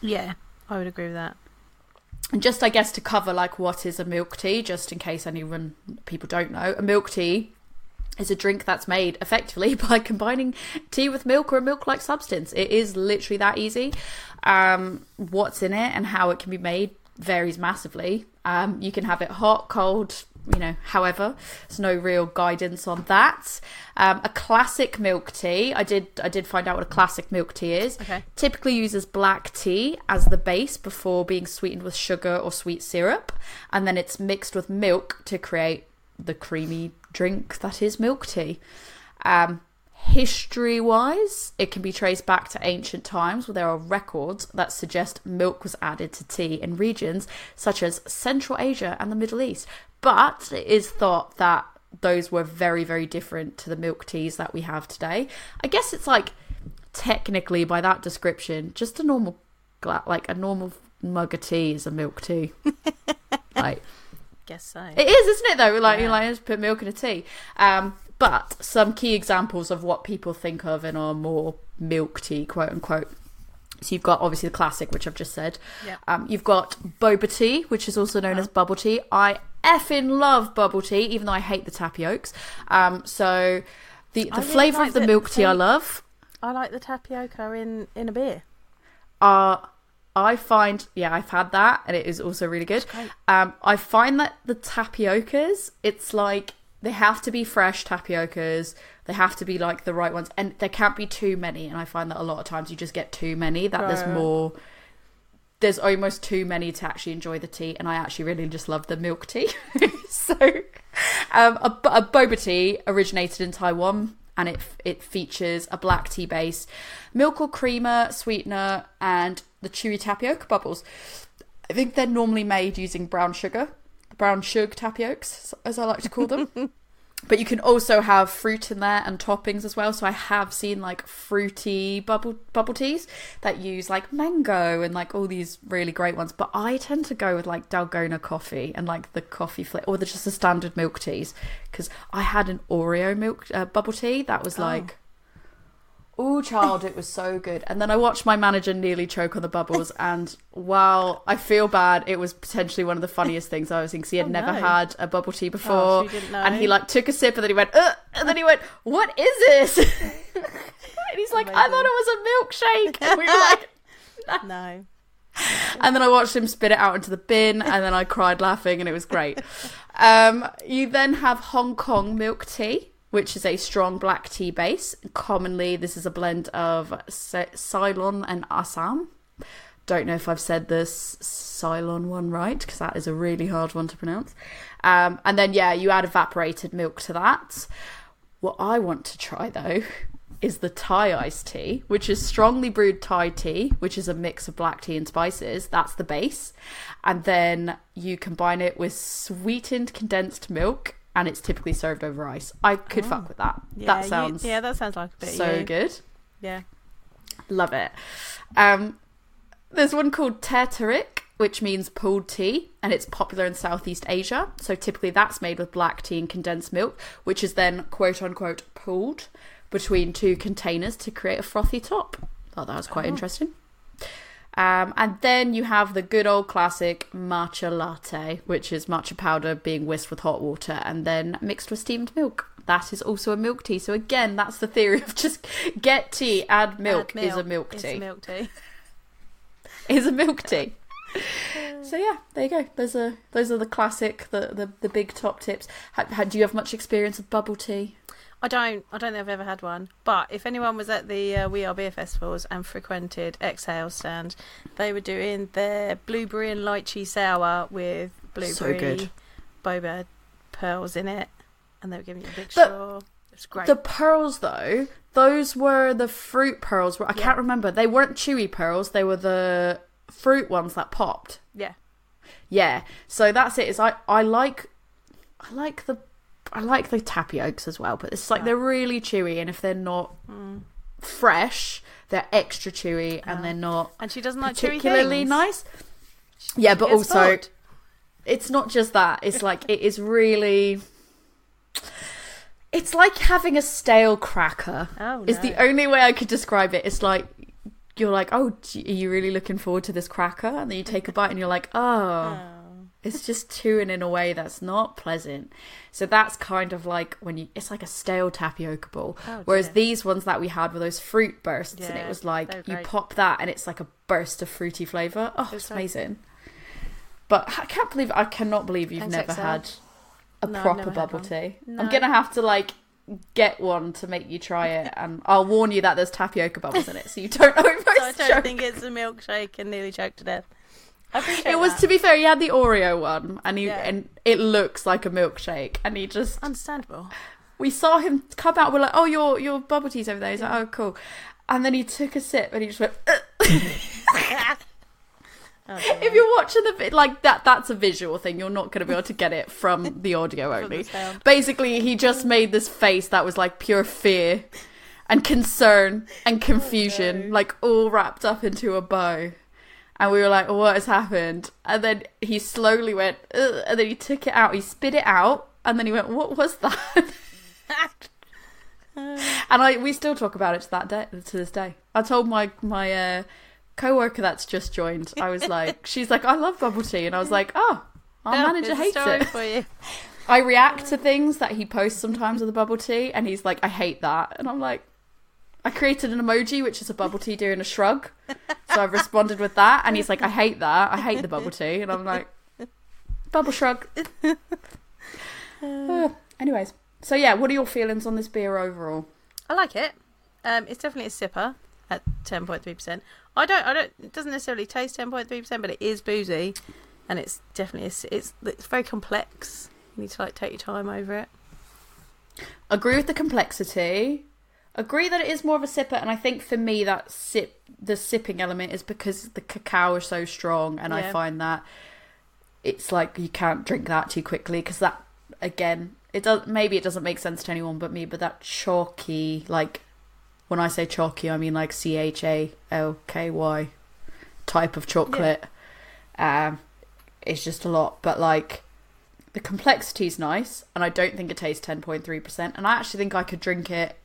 Yeah, I would agree with that. And just I guess to cover like what is a milk tea, just in case anyone people don't know, a milk tea is a drink that's made effectively by combining tea with milk or a milk-like substance. It is literally that easy. Um, what's in it and how it can be made varies massively. Um, you can have it hot, cold, you know, however. There's no real guidance on that. Um, a classic milk tea. I did I did find out what a classic milk tea is Okay. typically uses black tea as the base before being sweetened with sugar or sweet syrup, and then it's mixed with milk to create the creamy drink that is milk tea. Um, History wise, it can be traced back to ancient times where there are records that suggest milk was added to tea in regions such as Central Asia and the Middle East. But it is thought that those were very, very different to the milk teas that we have today. I guess it's like technically, by that description, just a normal, gla- like a normal mug of tea is a milk tea. like, Guess so. it is, isn't it? Though, like you like just put milk in a tea. Um, but some key examples of what people think of in our more milk tea, quote unquote. So you've got obviously the classic, which I've just said. Yep. Um, you've got boba tea, which is also known as bubble tea. I effing love bubble tea, even though I hate the tapiokes. Um, so the the really flavour like of the the- milk tea I love. I like the tapioca in in a beer. Uh, I find, yeah, I've had that, and it is also really good. Um, I find that the tapiocas, it's like they have to be fresh tapiocas. They have to be like the right ones, and there can't be too many. And I find that a lot of times you just get too many. That there's more. There's almost too many to actually enjoy the tea, and I actually really just love the milk tea. so, um, a, a boba tea originated in Taiwan, and it it features a black tea base, milk or creamer, sweetener, and the chewy tapioca bubbles. I think they're normally made using brown sugar, brown sugar tapiokes, as I like to call them. but you can also have fruit in there and toppings as well. So I have seen like fruity bubble bubble teas that use like mango and like all these really great ones. But I tend to go with like Dalgona coffee and like the coffee flavor or the just the standard milk teas because I had an Oreo milk uh, bubble tea that was Oh. like. Oh, child, it was so good. And then I watched my manager nearly choke on the bubbles. And while I feel bad, it was potentially one of the funniest things I was thinking. 'cause He had Oh, never no. had a bubble tea before. Oh, didn't know. And he like took a sip and then he went, Ugh! and then he went, What is this? and he's like, I thought it was a milkshake. And we were like, No. and then I watched him spit it out into the bin, and then I cried laughing, and it was great. Um, you then have Hong Kong milk tea, which is a strong black tea base. Commonly, this is a blend of Ce- Ceylon and Assam. Don't know if I've said this Ceylon one right, because that is a really hard one to pronounce. Um, and then, yeah, you add evaporated milk to that. What I want to try though is the Thai iced tea, which is strongly brewed Thai tea, which is a mix of black tea and spices. That's the base. And then you combine it with sweetened condensed milk, and it's typically served over ice. I could fuck with that. Yeah, that you- sounds yeah, that sounds like a bit. so you. good. Yeah. Love it. Um, there's one called Teh tarik, which means pulled tea, and it's popular in Southeast Asia. So typically that's made with black tea and condensed milk, which is then quote unquote pulled between two containers to create a frothy top. Thought that was quite Oh. interesting. Um, and then you have the good old classic matcha latte, which is matcha powder being whisked with hot water and then mixed with steamed milk. That is also a milk tea. So again, that's the theory of just get tea, add milk, Add is a milk It's tea. a milk tea. Is a milk tea. so yeah, there you go. Those are those are the classic, the the, the big top tips. Ha, ha, do you have much experience with bubble tea? I don't. I don't think I've ever had one. But if anyone was at the uh, We Are Beer festivals and frequented Exale stand, they were doing their blueberry and lychee sour with So blueberry good. boba pearls in it, and they were giving you a big The- straw. It's great. The pearls though, those were the fruit pearls. I Yeah. can't remember. They weren't chewy pearls. They were the fruit ones that popped. yeah, Yeah. So that's it. Is I I like I like the I like the tapiokes as well, but it's like Right. they're really chewy, and if they're not mm. fresh, they're extra chewy, and they're not and she doesn't like particularly nice. Yeah, but also bored. it's not just that. It's like it is really. It's like having a stale cracker. Oh, Is the only way I could describe it. It's like you're like, oh, are you really looking forward to this cracker? And then you take a bite and you're like, oh, Oh. It's just chewing in a way that's not pleasant. So that's kind of like when you, it's like a stale tapioca ball. Oh, Whereas these ones that we had were those fruit bursts, and it was like you pop that, and it's like a burst of fruity flavour. Oh, it's so amazing. But I can't believe, I cannot believe you've never had a No, proper bubble tea. No. I'm gonna have to like get one to make you try it, and I'll warn you that there's tapioca bubbles in it, so you don't almost So I don't choke. think it's a milkshake and nearly choked to death. I appreciate It was that. to be fair, he had the Oreo one, and he Yeah. and it looks like a milkshake, and he just understandable. we saw him come out. We're like, "Oh, your your bubble tea's over there." He's like, "Oh, cool." And then he took a sip and he just went. "Ugh." Oh, if you're watching the vid, like that, that's a visual thing. You're not going to be able to get it from the audio only. sound. Basically, he just made this face that was like pure fear and concern and oh, confusion, no. like all wrapped up into a bow. And we were like, "What has happened?" And then he slowly went, Ugh, and then he took it out. He spit it out, and then he went, "What was that?" and I, we still talk about it to that day, to this day. I told my my uh, co-worker that's just joined. I was like, she's like, "I love bubble tea," and I was like, "Oh." Our manager hates it. for you. I react to things that he posts sometimes with the bubble tea, and he's like, "I hate that," and I'm like, "I created an emoji which is a bubble tea doing a shrug," so I've responded with that, and he's like, "I hate that. I hate the bubble tea," and I'm like, "Bubble shrug." Uh, anyways, so yeah, what are your feelings on this beer overall? I like it. Um, it's definitely a sipper at ten point three percent. I don't. I don't. It doesn't necessarily taste ten point three percent, but it is boozy, and it's definitely it's it's very complex. You need to like take your time over it. Agree with the complexity. Agree that it is more of a sipper, and I think for me that sip the sipping element is because the cacao is so strong, and I find that it's like you can't drink that too quickly because that again it does maybe it doesn't make sense to anyone but me, but that chalky like when I say chalky I mean like C H A L K Y type of chocolate. Um, it's just a lot, but like the complexity is nice, and I don't think it tastes ten point three percent. And I actually think I could drink it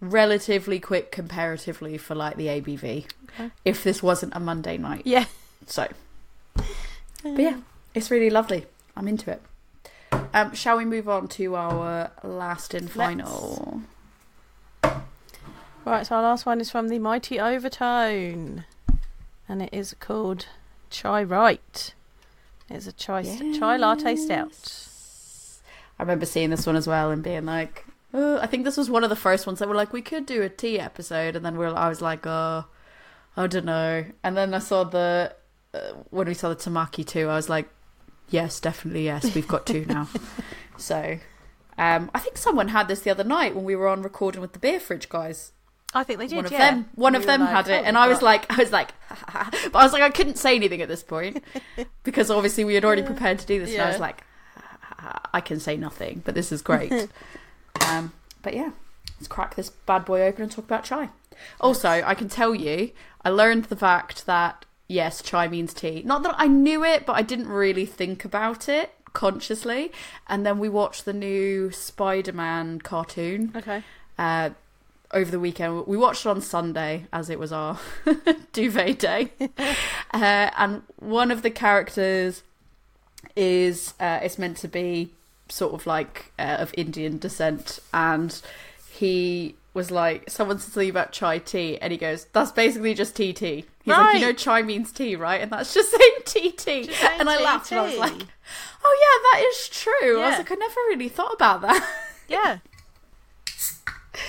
relatively quick comparatively for like the ABV Okay. if this wasn't a Monday night. Yeah. So, but yeah, it's really lovely. I'm into it. Um, shall we move on to our last and final? Right. So our last one is from the Mighty Overtone, and it is called Chai Right. It's a chai chai latte stout. I remember seeing this one as well and being like, oh, I think this was one of the first ones that were like, we could do a tea episode, and then we are I was like, oh, I don't know. And then I saw the uh, when we saw the tamaki too, I was like, yes, definitely yes, we've got two now. so, um, I think someone had this the other night when we were on recording with the beer fridge guys. I think they did. one of yeah. them, one We of them like, had it, "Oh, and I was God." like, I was like, but I was like, I couldn't say anything at this point because obviously we had already prepared to do this, and I was like, I can say nothing, but this is great. Um, but yeah, let's crack this bad boy open and talk about chai. Also, I can tell you, I learned the fact that yes, chai means tea. Not that I knew it, but I didn't really think about it consciously. And then we watched the new Spider-Man cartoon okay. uh, over the weekend. We watched it on Sunday as it was our duvet day, uh, and one of the characters is uh, it's meant to be sort of like uh, of Indian descent, and he was like, someone said something about chai tea, and he goes, "That's basically just tea tea." He's like, "You know, chai means tea, right?" And that's just saying tea tea. Just saying And I tea, laughed, and I was like, "Oh yeah, that is true." I was like, I never really thought about that. Yeah.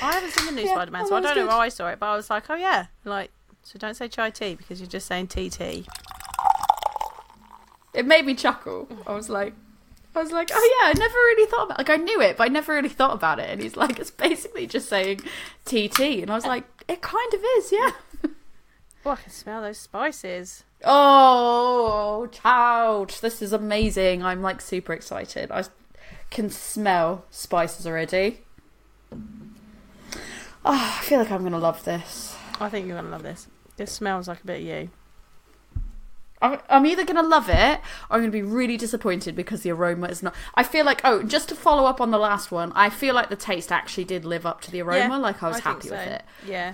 I haven't seen the new Yeah, Spider Man, oh, so I don't know good. how I saw it, but I was like, oh yeah. Like, so don't say chai tea because you're just saying TT. it made me chuckle. I was like, I was like, oh yeah, I never really thought about. Like I knew it, but I never really thought about it. And he's like, it's basically just saying TT, and I was like, it kind of is, yeah. Oh, I can smell those spices. Oh, child, this is amazing. I'm like super excited. I can smell spices already. Oh, I feel like I'm gonna love this. I think you're gonna love this. This smells like a bit of you. I'm, either going to love it or I'm going to be really disappointed because the aroma is not. I feel like, oh, just to follow up on the last one, I feel like the taste actually did live up to the aroma. Yeah, like I was I happy so. with it. Yeah.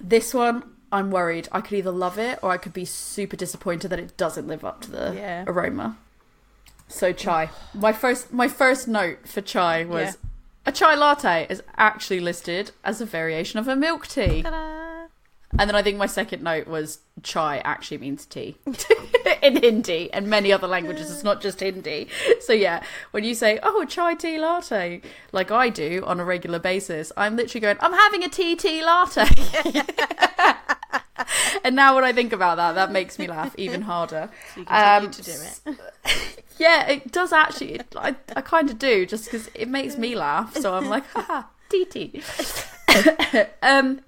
This one, I'm worried. I could either love it or I could be super disappointed that it doesn't live up to the Yeah. aroma. So chai. My first, my first note for chai was Yeah. a chai latte is actually listed as a variation of a milk tea. Ta-da! And then I think my second note was chai actually means tea in Hindi and many other languages. It's not just Hindi. So yeah, when you say, oh, chai tea latte, like I do on a regular basis, I'm literally going, I'm having a tea tea latte. and now when I think about that, that makes me laugh even harder. So you continue Um, to do it. Yeah, it does actually. It, I, I kind of do, just because it makes me laugh. So I'm like, ha haha, TT. um,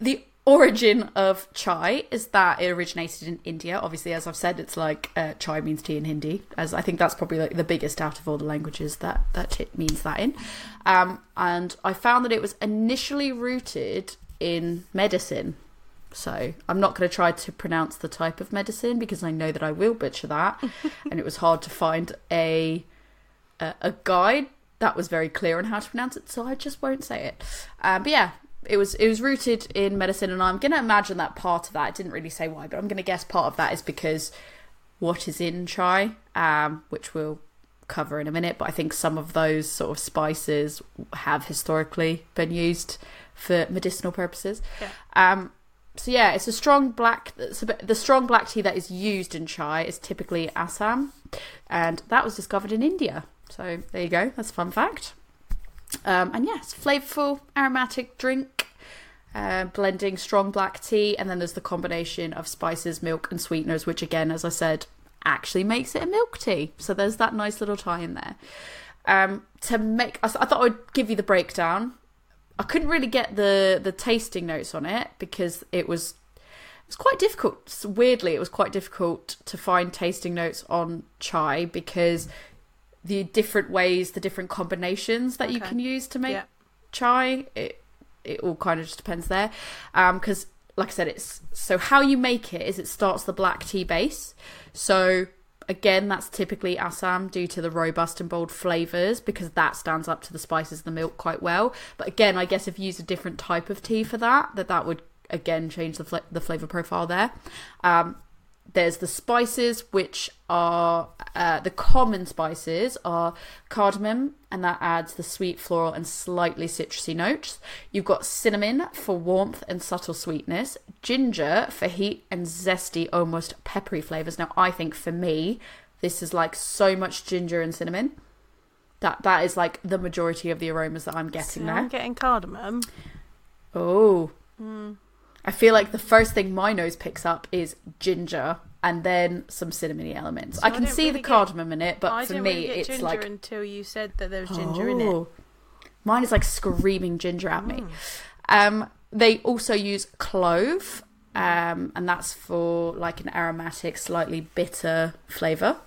the origin of chai is that it originated in India. Obviously, as I've said, it's like uh, chai means tea in Hindi, as I think that's probably like the biggest out of all the languages that that it means that in. Um, and I found that it was initially rooted in medicine. So I'm not going to try to pronounce the type of medicine because I know that I will butcher that, and it was hard to find a a, a guide that was very clear on how to pronounce it. So I just won't say it. Um, but yeah, it was it was rooted in medicine, and I'm going to imagine that part of that. It didn't really say why, but I'm going to guess part of that is because what is in chai, um, which we'll cover in a minute. But I think some of those sort of spices have historically been used for medicinal purposes. Yeah. Um, so yeah, it's a strong black. The strong black tea that is used in chai is typically Assam, and that was discovered in India. So there you go. That's a fun fact. Um, and yes, flavorful, aromatic drink, uh, blending strong black tea, and then there's the combination of spices, milk, and sweeteners, which again, as I said, actually makes it a milk tea. So there's that nice little tie in there. Um, to make, I, thought I would give you the breakdown. I couldn't really get the the tasting notes on it because it was it was quite difficult. Weirdly, it was quite difficult to find tasting notes on chai because the different ways, the different combinations that you can use to make Yeah. chai, it it all kind of just depends there. Um, because like I said, it's so how you make it is it starts the black tea base. So again, that's typically Assam due to the robust and bold flavors because that stands up to the spices and the milk quite well. But again, I guess if you use a different type of tea for that, that that would again change the fla- the flavor profile there. Um, there's the spices, which are uh, the common spices are cardamom, and that adds the sweet, floral, and slightly citrusy notes. You've got cinnamon for warmth and subtle sweetness, ginger for heat and zesty, almost peppery flavors. Now, I think for me, this is like so much ginger and cinnamon. That that is like the majority of the aromas that I'm getting See, there. I'm getting cardamom. Oh. Mm. I feel like the first thing my nose picks up is ginger and then some cinnamony elements. So I I can didn't see really the get- cardamom in it, but I for me, really it's ginger like until you said that there was ginger in it. Oh. Mine is like screaming ginger at me. Mm. Um, they also use clove, um, and that's for like an aromatic, slightly bitter flavor.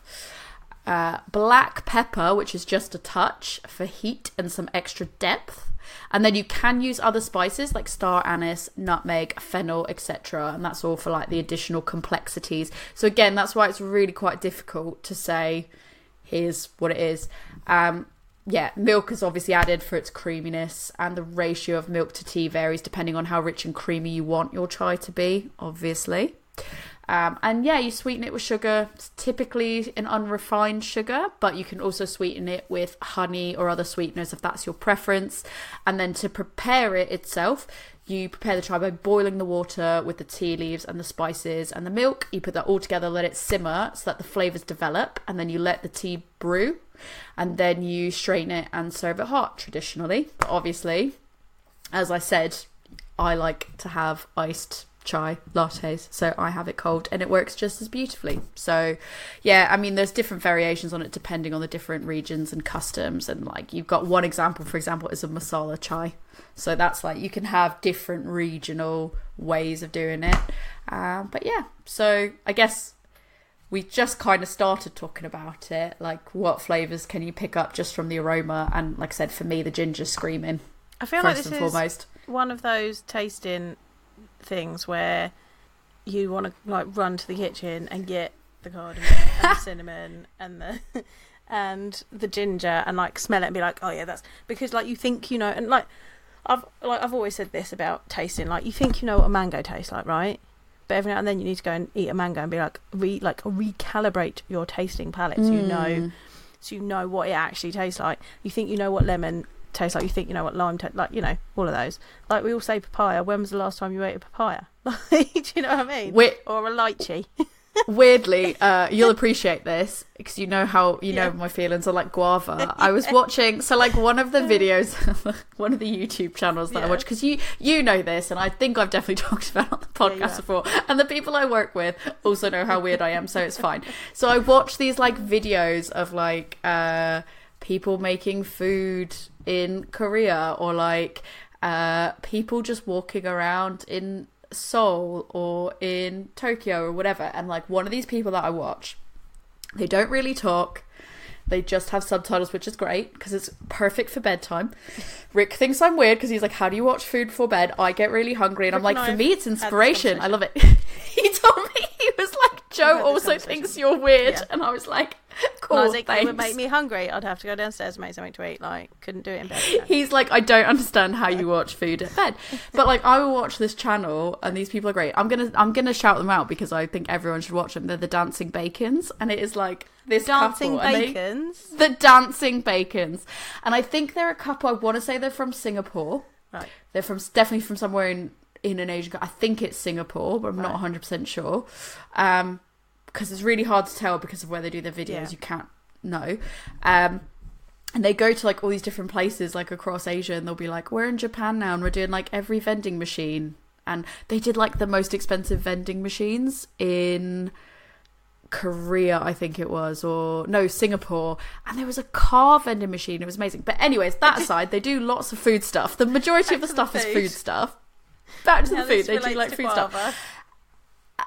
Uh, black pepper, which is just a touch for heat and some extra depth. And then you can use other spices like star anise, nutmeg, fennel, etc. And that's all for like the additional complexities. So again, that's why it's really quite difficult to say here's what it is. Um, yeah, milk is obviously added for its creaminess, and the ratio of milk to tea varies depending on how rich and creamy you want your chai to be, obviously. Um, and yeah, you sweeten it with sugar, it's typically an unrefined sugar, but you can also sweeten it with honey or other sweeteners if that's your preference. And then to prepare it itself, you prepare the chai by boiling the water with the tea leaves and the spices and the milk. You put that all together, let it simmer so that the flavors develop, and then you let the tea brew. And then you strain it and serve it hot traditionally. But obviously, as I said, I like to have iced chai lattes, so I have it cold and it works just as beautifully. So, yeah, I mean, there's different variations on it depending on the different regions and customs. And like, you've got one example, for example, is a masala chai. So that's like you can have different regional ways of doing it. Um, but yeah, so I guess we just kind of started talking about it like what flavors can you pick up just from the aroma and like i said for me the ginger screaming I feel like this is foremost one of those tasting things where you want to like run to the kitchen and get the cardamom and the cinnamon and the and the ginger and like smell it and be like, oh yeah, that's because like you think you know and like I've like I've always said this about tasting like you think you know what a mango tastes like, right? But every now and then you need to go and eat a mango and be like re like recalibrate your tasting palate so you know Mm. so you know what it actually tastes like. You think you know what lemon tastes like. You think you know what lime tastes like. You know all of those. Like we all say papaya. When was the last time you ate a papaya? Like, do you know what I mean? Wait, Or a lychee. weirdly, uh, you'll appreciate this because you know how you know Yeah. my feelings are like guava. I was watching so like one of the videos, one of the YouTube channels that I watch because you you know this, and I think I've definitely talked about it on the podcast Yeah, before. And the people I work with also know how weird I am, so it's fine. So I watch these like videos of like uh, people making food in Korea or like uh, people just walking around in Seoul or in Tokyo or whatever. And like one of these people that I watch, they don't really talk. They just have subtitles, which is great because it's perfect for bedtime. Rick thinks I'm weird because he's like, "How do you watch food before bed?" I get really hungry, and I'm like, and "For me, it's inspiration. I love it." he told me he was like, "Joe also thinks you're weird," Yeah. and I was like, "Cool, like, it would make me hungry. I'd have to go downstairs and make something to eat. Like, couldn't do it in bed. He's like, I don't understand how you watch food at bed, but like, I will watch this channel, and these people are great. I'm gonna, I'm gonna shout them out because I think everyone should watch them. They're the Dancing Bacons, and it is like this Dancing couple, and they- bacons. the Dancing Bacons, and I think they're a couple. I want to say they're from Singapore. Right. They're from definitely from somewhere in in an Asian. I think it's Singapore, but I'm not 100 percent sure. Um, because it's really hard to tell because of where they do their videos. Yeah. You can't know. Um, and they go to like all these different places like across Asia, and they'll be like, "We're in Japan now, and we're doing like every vending machine." And they did like the most expensive vending machines in Korea, I think it was, or no, Singapore, and there was a car vending machine. It was amazing. But anyways, that aside, they do lots of food stuff. The majority of the stuff is food. stuff. Back to the food. They do like food stuff,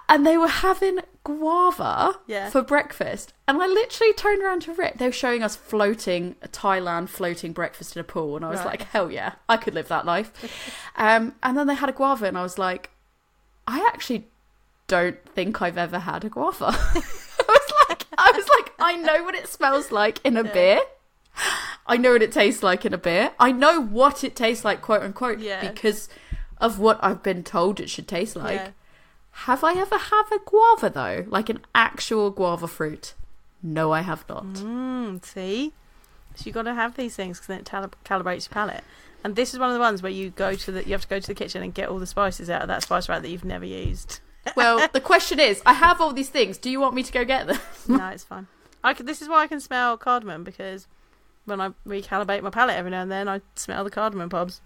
and they were having guava Yeah. for breakfast. And I literally turned around to Rick. They were showing us floating Thailand floating breakfast in a pool, and I was Right. like, hell yeah, I could live that life. um, and then they had a guava, and I was like, I actually don't think I've ever had a guava. I was like, I was like, I know what it smells like in a Yeah. beer. I know what it tastes like in a beer. I know what it tastes like, quote unquote, Yeah. because of what I've been told it should taste like. Have I ever had a guava though? Like an actual guava fruit? No, I have not. Mm, see, so you've got to have these things because then it tal- calibrates your palate. And this is one of the ones where you go to the you have to go to the kitchen and get all the spices out of that spice rack that you've never used. Well, the question is, I have all these things. Do you want me to go get them? no, it's fine. I can, this is why I can smell cardamom because when I recalibrate my palate every now and then, I smell the cardamom pods.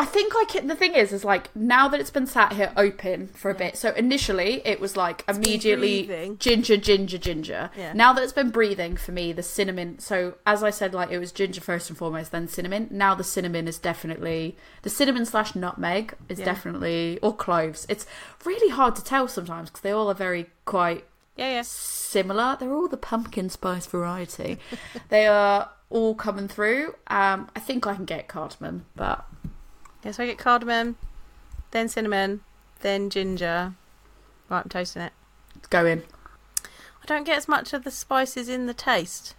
I think I can. The thing is, is like now that it's been sat here open for a Yeah. bit. So initially, it was like been immediately ginger, ginger, ginger. Yeah. Now that it's been breathing for me, the cinnamon. So as I said, like it was ginger first and foremost, then cinnamon. Now the cinnamon is definitely the cinnamon slash nutmeg is Yeah. definitely or cloves. It's really hard to tell sometimes because they all are very quite Yeah, yeah. similar. They're all the pumpkin spice variety. they are all coming through. Um, I think I can get cardamom, but Yeah, so I get cardamom, then cinnamon, then ginger. Right, I'm toasting it. go in. I don't get as much of the spices in the taste.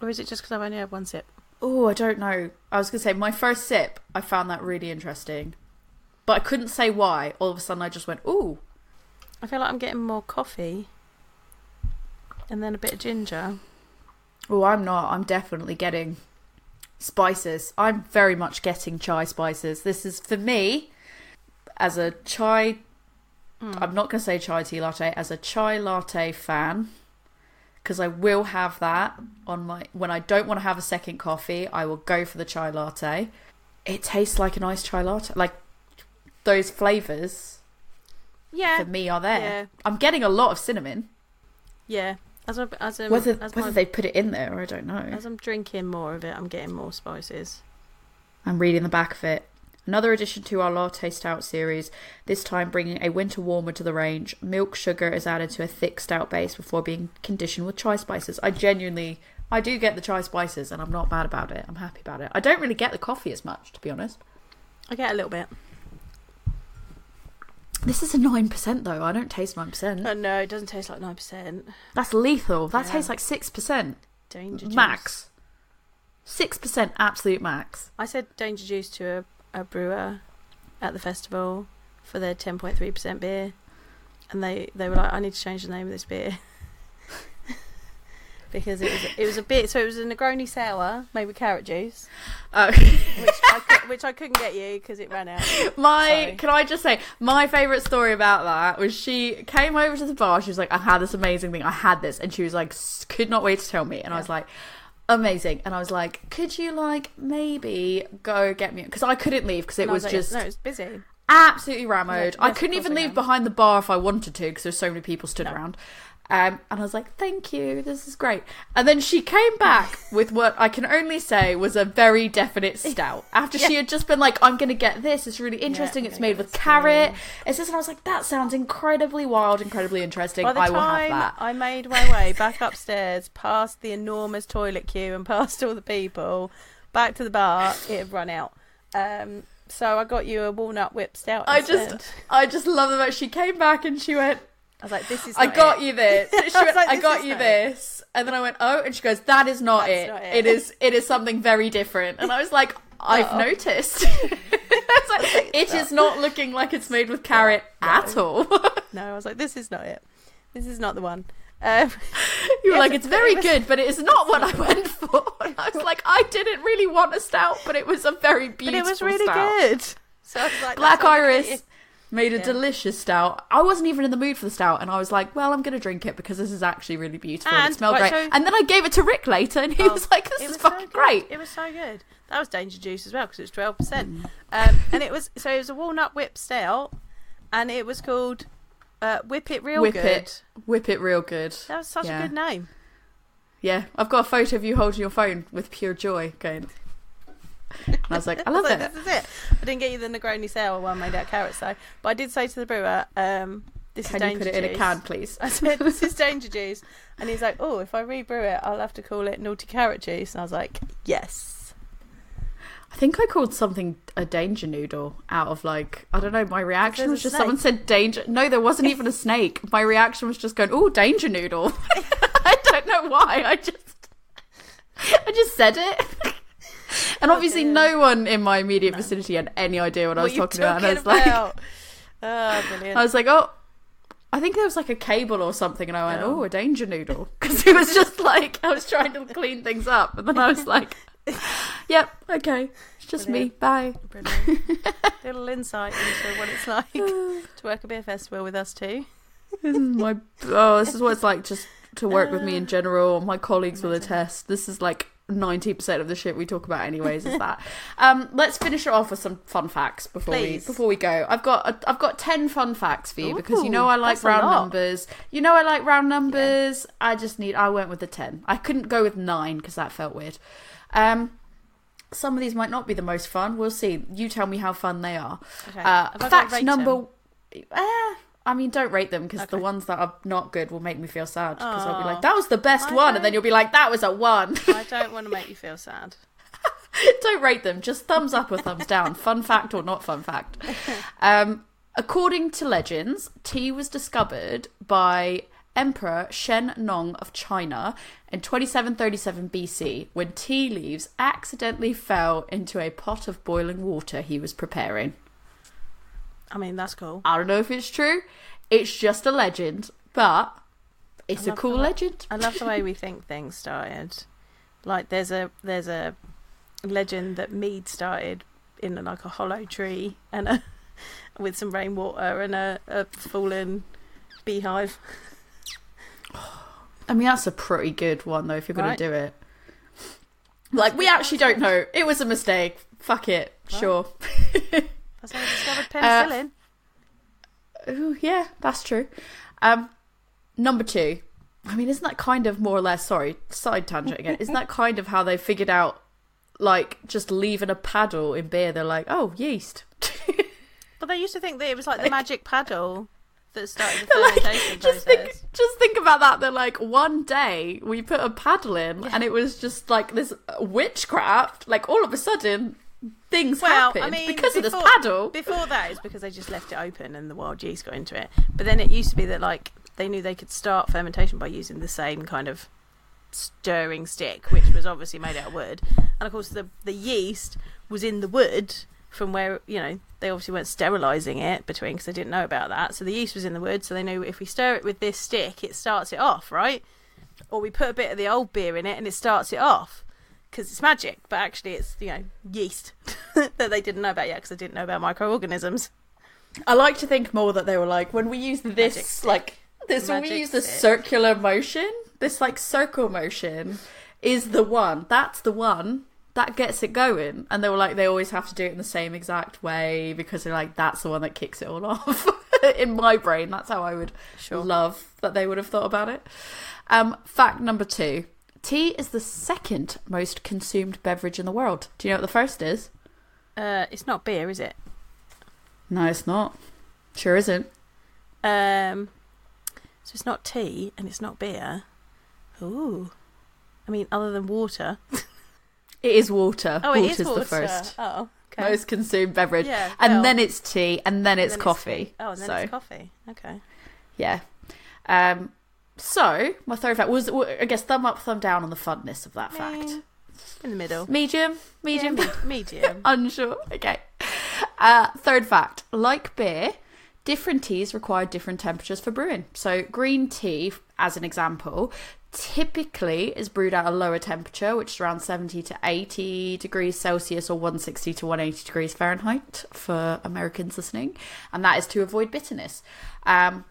Or is it just because I've only had one sip? Oh, I don't know. I was gonna say my first sip. I found that really interesting, but I couldn't say why. All of a sudden, I just went, "Ooh, I feel like I'm getting more coffee. And then a bit of ginger. oh, I'm not. I'm definitely getting spices. I'm very much getting chai spices. This is for me as a chai. Mm. I'm not gonna say chai tea latte as a chai latte fan. Because I will have that on my when I don't want to have a second coffee, I will go for the chai latte. It tastes like a nice chai latte. Like those flavors Yeah. for me are there. Yeah. I'm getting a lot of cinnamon. Yeah. As, I, as, I'm, Whether as, whether my- they put it in there, I don't know. as I'm drinking more of it, I'm getting more spices. I'm reading the back of it. Another addition to our latte stout series, this time bringing a winter warmer to the range. Milk sugar is added to a thick stout base before being conditioned with chai spices. I genuinely, I do get the chai spices and I'm not mad about it. I'm happy about it. I don't really get the coffee as much, to be honest. I get a little bit. This is a 9% though. I don't taste 9%. Oh no, it doesn't taste like 9%. That's lethal. That Yeah. tastes like 6%. Danger juice. Max. 6% absolute max. I said danger juice to a, a brewer at the festival for their 10.3% beer. And they, they were like, I need to change the name of this beer. because it was it was a bit. So it was a Negroni sour made with carrot juice, Uh, which I which I couldn't get you because it ran out. my Sorry. can I just say my favorite story about that was she came over to the bar. She was like, "I had this amazing thing. I had this," and she was like, "Could not wait to tell me." And I was like. Amazing, and I was like, "Could you like maybe go get me?" Because I couldn't leave because it was like, just no, it was busy. absolutely rammed. Yeah, I couldn't even I leave behind the bar if I wanted to because there were so many people stood No. around. Um, and I was like, "Thank you, this is great." And then she came back with what I can only say was a very definite stout. After she had just been like, "I'm going to get this. It's really interesting. I'm it's made with carrot." It's just, and I was like, "That sounds incredibly wild, incredibly interesting. By the I will have time that." I made my way back upstairs, past the enormous toilet queue and past all the people, back to the bar, it had run out. Um, so I got you a walnut whip stout. I just. I just love the fact she came back and she went, I was like, "This is." I got it. you this. She I went, like, I got you this. And then I went, oh, and she goes, that is not, it. not it. it. is it is something very different. And I was like, I've Oh. noticed. It's like, it is not looking like it's made with carrot No. at all. No, I was like, "This is not it. This is not the one." Um, you were like, it's it very was- good, but it is not what I went for. And I was like, I didn't really want a stout, but it was a very but beautiful it was really stout. good. So I was like, Black "That's what I'm gonna Iris made a Yeah. delicious stout. I wasn't even in the mood for the stout, and I was like, "Well, I'm going to drink it because this is actually really beautiful and, And, it smelled right, great." so- and then I gave it to Rick later, and he Oh, was like, "This is so fucking great." It was so good. That was Danger Juice as well because it was twelve percent. Um, and it was so it was a walnut whip stout, and it was called uh, Whip It Real Whip Good. it, whip it real good. That was such Yeah. a good name. Yeah, I've got a photo of you holding your phone with pure joy, going. And I was like, I love was like, it. This is it. I didn't get you the Negroni sour one made out of carrots though, but I did say to the brewer, um, "This Can is you put it in a can, please? I said, "This is Danger Juice," and he's like, "Oh, if I rebrew it, I'll have to call it Naughty Carrot Juice." And I was like, "Yes." I think I called something a danger noodle out of like I don't know. My reaction was just snake. someone said danger. No, there wasn't even a snake. My reaction was just going, "Oh, danger noodle." I don't know why. I just, I just said it. And obviously, no one in my immediate vicinity had any idea what, I was you talking about. And I was like, oh. I was like, oh, I think there was like a cable or something, and I went, Oh. oh, a danger noodle, because it was just like I was trying to clean things up, and then I was like, yep, okay, it's just me, bye. Brilliant. Little insight into what it's like to work a beer festival with us too. This is my oh, this is what it's like just to work with me in general. My colleagues will attest. This is like. 90% of the shit we talk about anyways is that. Um let's finish it off with some fun facts before Please. we before we go. I've got a, i've got 10 fun facts for you because you know i like round numbers. You know i like round numbers? I just need i went with the 10 i couldn't go with 9 because that felt weird. Um some of these might not be the most fun. We'll see. You tell me how fun they are. Okay. uh, Have I got to fact number. them? Eh, I mean, don't rate them because the ones that are not good will make me feel sad. Because I'll be like, "That was the best I one," and then you'll be like, "That was a one." I don't want to make you feel sad. don't rate them. Just thumbs up or thumbs down. fun fact or not fun fact. Um, according to legends, tea was discovered by Emperor Shen Nong of China in 2737 BC when tea leaves accidentally fell into a pot of boiling water he was preparing. I mean, that's cool. I don't know if it's true. It's just a legend, but it's a cool way- legend. I love the way we think things started. Like there's a there's a legend that mead started in like a hollow tree and a with some rainwater and a, a fallen beehive. I mean, that's a pretty good one though. If you're Right. to do it, like we actually don't know. It was a mistake. Fuck it. Right. Sure. That's how we discovered penicillin. Ooh, yeah, that's true. Um, number two. I mean, isn't that kind of more or less? Sorry, side tangent again. Isn't that kind of how they figured out, like, just leaving a paddle in beer? They're like, oh, yeast. but they used to think that it was like the magic paddle that started the They're like, fermentation just process. think, just think about that. They're like, one day we put a paddle in, and it was just like this witchcraft. Like all of a sudden, things Well, I happened mean, because of before- this paddle. Before that, it's because they just left it open and the wild yeast got into it. But then it used to be that like they knew they could start fermentation by using the same kind of stirring stick, which was obviously made out of wood. And of course, the the yeast was in the wood from where you know they obviously weren't sterilizing it between because they didn't know about that. So the yeast was in the wood, so they knew if we stir it with this stick, it starts it off, right? or we put a bit of the old beer in it and it starts it off because it's magic, but actually it's you know yeast that they didn't know about yet because they didn't know about microorganisms. I like to think more that they were like when we use this Magic like this when we use the circular motion, this like circle motion is the one. That's the one that gets it going. And they were like they always have to do it in the same exact way because they're like that's the one that kicks it all off. in my brain, that's how I would Sure. love that they would have thought about it. Um, fact number two: tea is the second most consumed beverage in the world. Do you know what the first is? Uh, it's not beer, is it? No, it's not. Sure isn't. Um, so it's not tea and it's not beer. Ooh, I mean, other than water. It is water. Oh, it Water's is water. the first Oh, okay. most consumed beverage. Yeah, and well, then it's tea, and then it's then coffee. tea. oh, and then so, it's coffee. Okay. yeah. Um, so, my third fact was, I guess, thumb up, thumb down on the funness of that fact. In the middle. Medium? Medium? Yeah, me- medium. Unsure. Okay. Uh, third fact like beer, different teas require different temperatures for brewing. So, green tea, as an example, typically is brewed at a lower temperature, which is around 70 to 80 degrees Celsius or 160 to 180 degrees Fahrenheit for Americans listening, and that is to avoid bitterness. Um,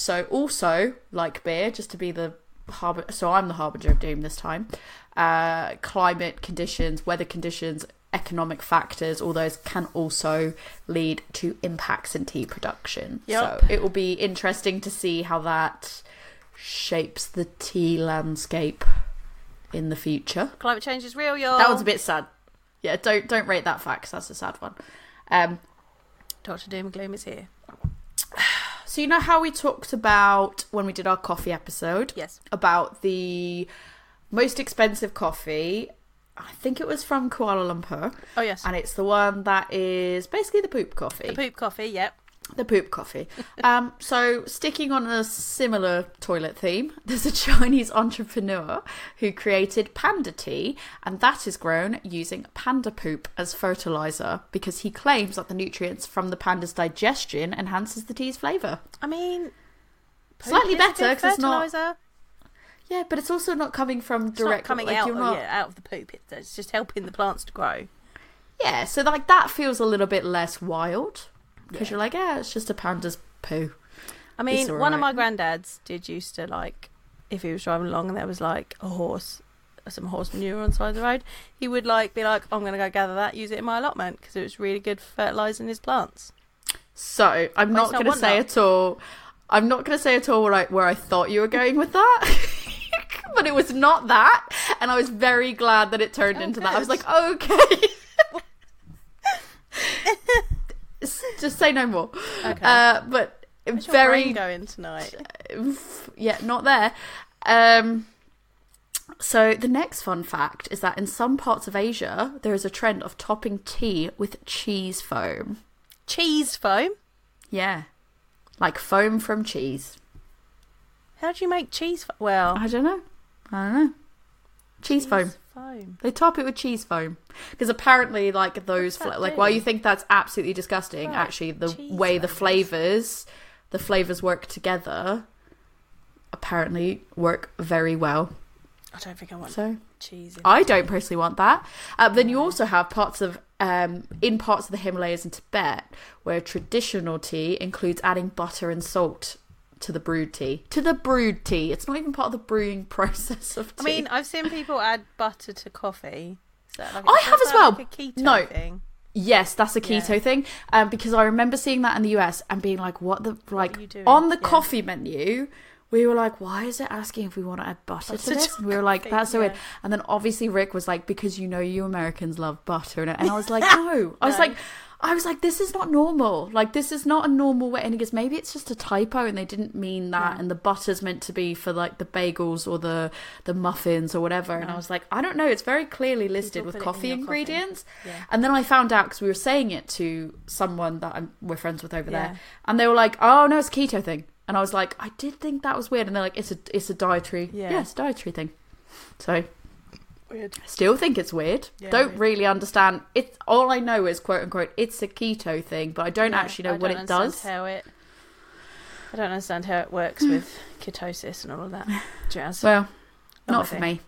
so, also, like beer, just to be the harbinger, so I'm the harbinger of doom this time, uh, climate conditions, weather conditions, economic factors, all those can also lead to impacts in tea production. Yup. So it will be interesting to see how that shapes the tea landscape in the future. Climate change is real, y'all. That one's a bit sad. Yeah, don't don't rate that fact 'cause that's a sad one. Um, Doctor Doom and Gloom is here. So you know how we talked about when we did our coffee episode Yes. about the most expensive coffee. I think it was from Kuala Lumpur. Oh yes. and it's the one that is basically the poop coffee. The poop coffee. Yep. The poop coffee. um, so sticking on a similar toilet theme, there's a Chinese entrepreneur who created panda tea, and that is grown using panda poop as fertilizer because he claims that the nutrients from the panda's digestion enhances the tea's flavour. I mean, Slightly better because it's not-. Yeah, but it's also not coming from It's not direct coming like out, you're not- yeah, out of the poop. It's, it's just helping the plants to grow. Yeah, so like that feels a little bit less wild because Yeah. you're like, yeah, it's just a panda's poo. I mean, one of my granddads did used to like, if he was driving along and there was like a horse, some horse manure on the side of the road, he would like be like, "I'm going to go gather that, use it in my allotment because it was really good for fertilizing his plants." So I'm not going to say nut. at all. I'm not going to say at all where I where I thought you were going with that, but it was not that, and I was very glad that it turned Oh, into that. I was like, okay, just say no more. Okay. Uh, but Where's very going tonight? yeah, not there. Um, so the next fun fact is that in some parts of Asia there is a trend of topping tea with cheese foam. Cheese foam. Yeah, like foam from cheese. How do you make cheese? Fo- well, I don't know. I don't know. Cheese, foam. Foam. They top it with cheese foam because apparently, like those, fla- like, do? while you think that's absolutely disgusting, Right, actually, the cheese way the flavours. the flavors work together, apparently work very well. I don't think I want So cheese. I don't personally want that. Uh, then you also have parts of um, in parts of the Himalayas and Tibet where traditional tea includes adding butter and salt to the brewed tea. To the brewed tea. It's not even part of the brewing process of tea. I mean, I've seen people add butter to coffee. Like, I have as well. Like a keto No. thing. Yes, that's a keto Yeah. thing. Um, because I remember seeing that in the US and being like, "What the like?" doing? On the Yeah. coffee menu, we were like, "Why is it asking if we want to add butter to this?" And we were like, coffee, "That's so weird." And then obviously Rick was like, "Because you know you Americans love butter," and I was like, "No," I was No. like. I was like, this is not normal. Like, this is not a normal way. And he goes, maybe it's just a typo and they didn't mean that. Yeah. And the butter's meant to be for like the bagels or the, the muffins or whatever. And I was like, I don't know. It's very clearly listed with it in coffee coffee. ingredients. Yeah. And then I found out because we were saying it to someone that I'm, we're friends with over Yeah. there, and they were like, "Oh no, it's a keto thing." And I was like, "I did think that was weird." And they're like, "It's a it's a dietary, Yeah. yeah, it's a dietary thing." So Weird. I still think it's weird. Yeah, don't weird. really understand. It's all I know is quote unquote it's a keto thing, but I don't actually know I what don't it does. How it. I don't understand how it works with ketosis and all of that jazz. Well, my Not for thing. me.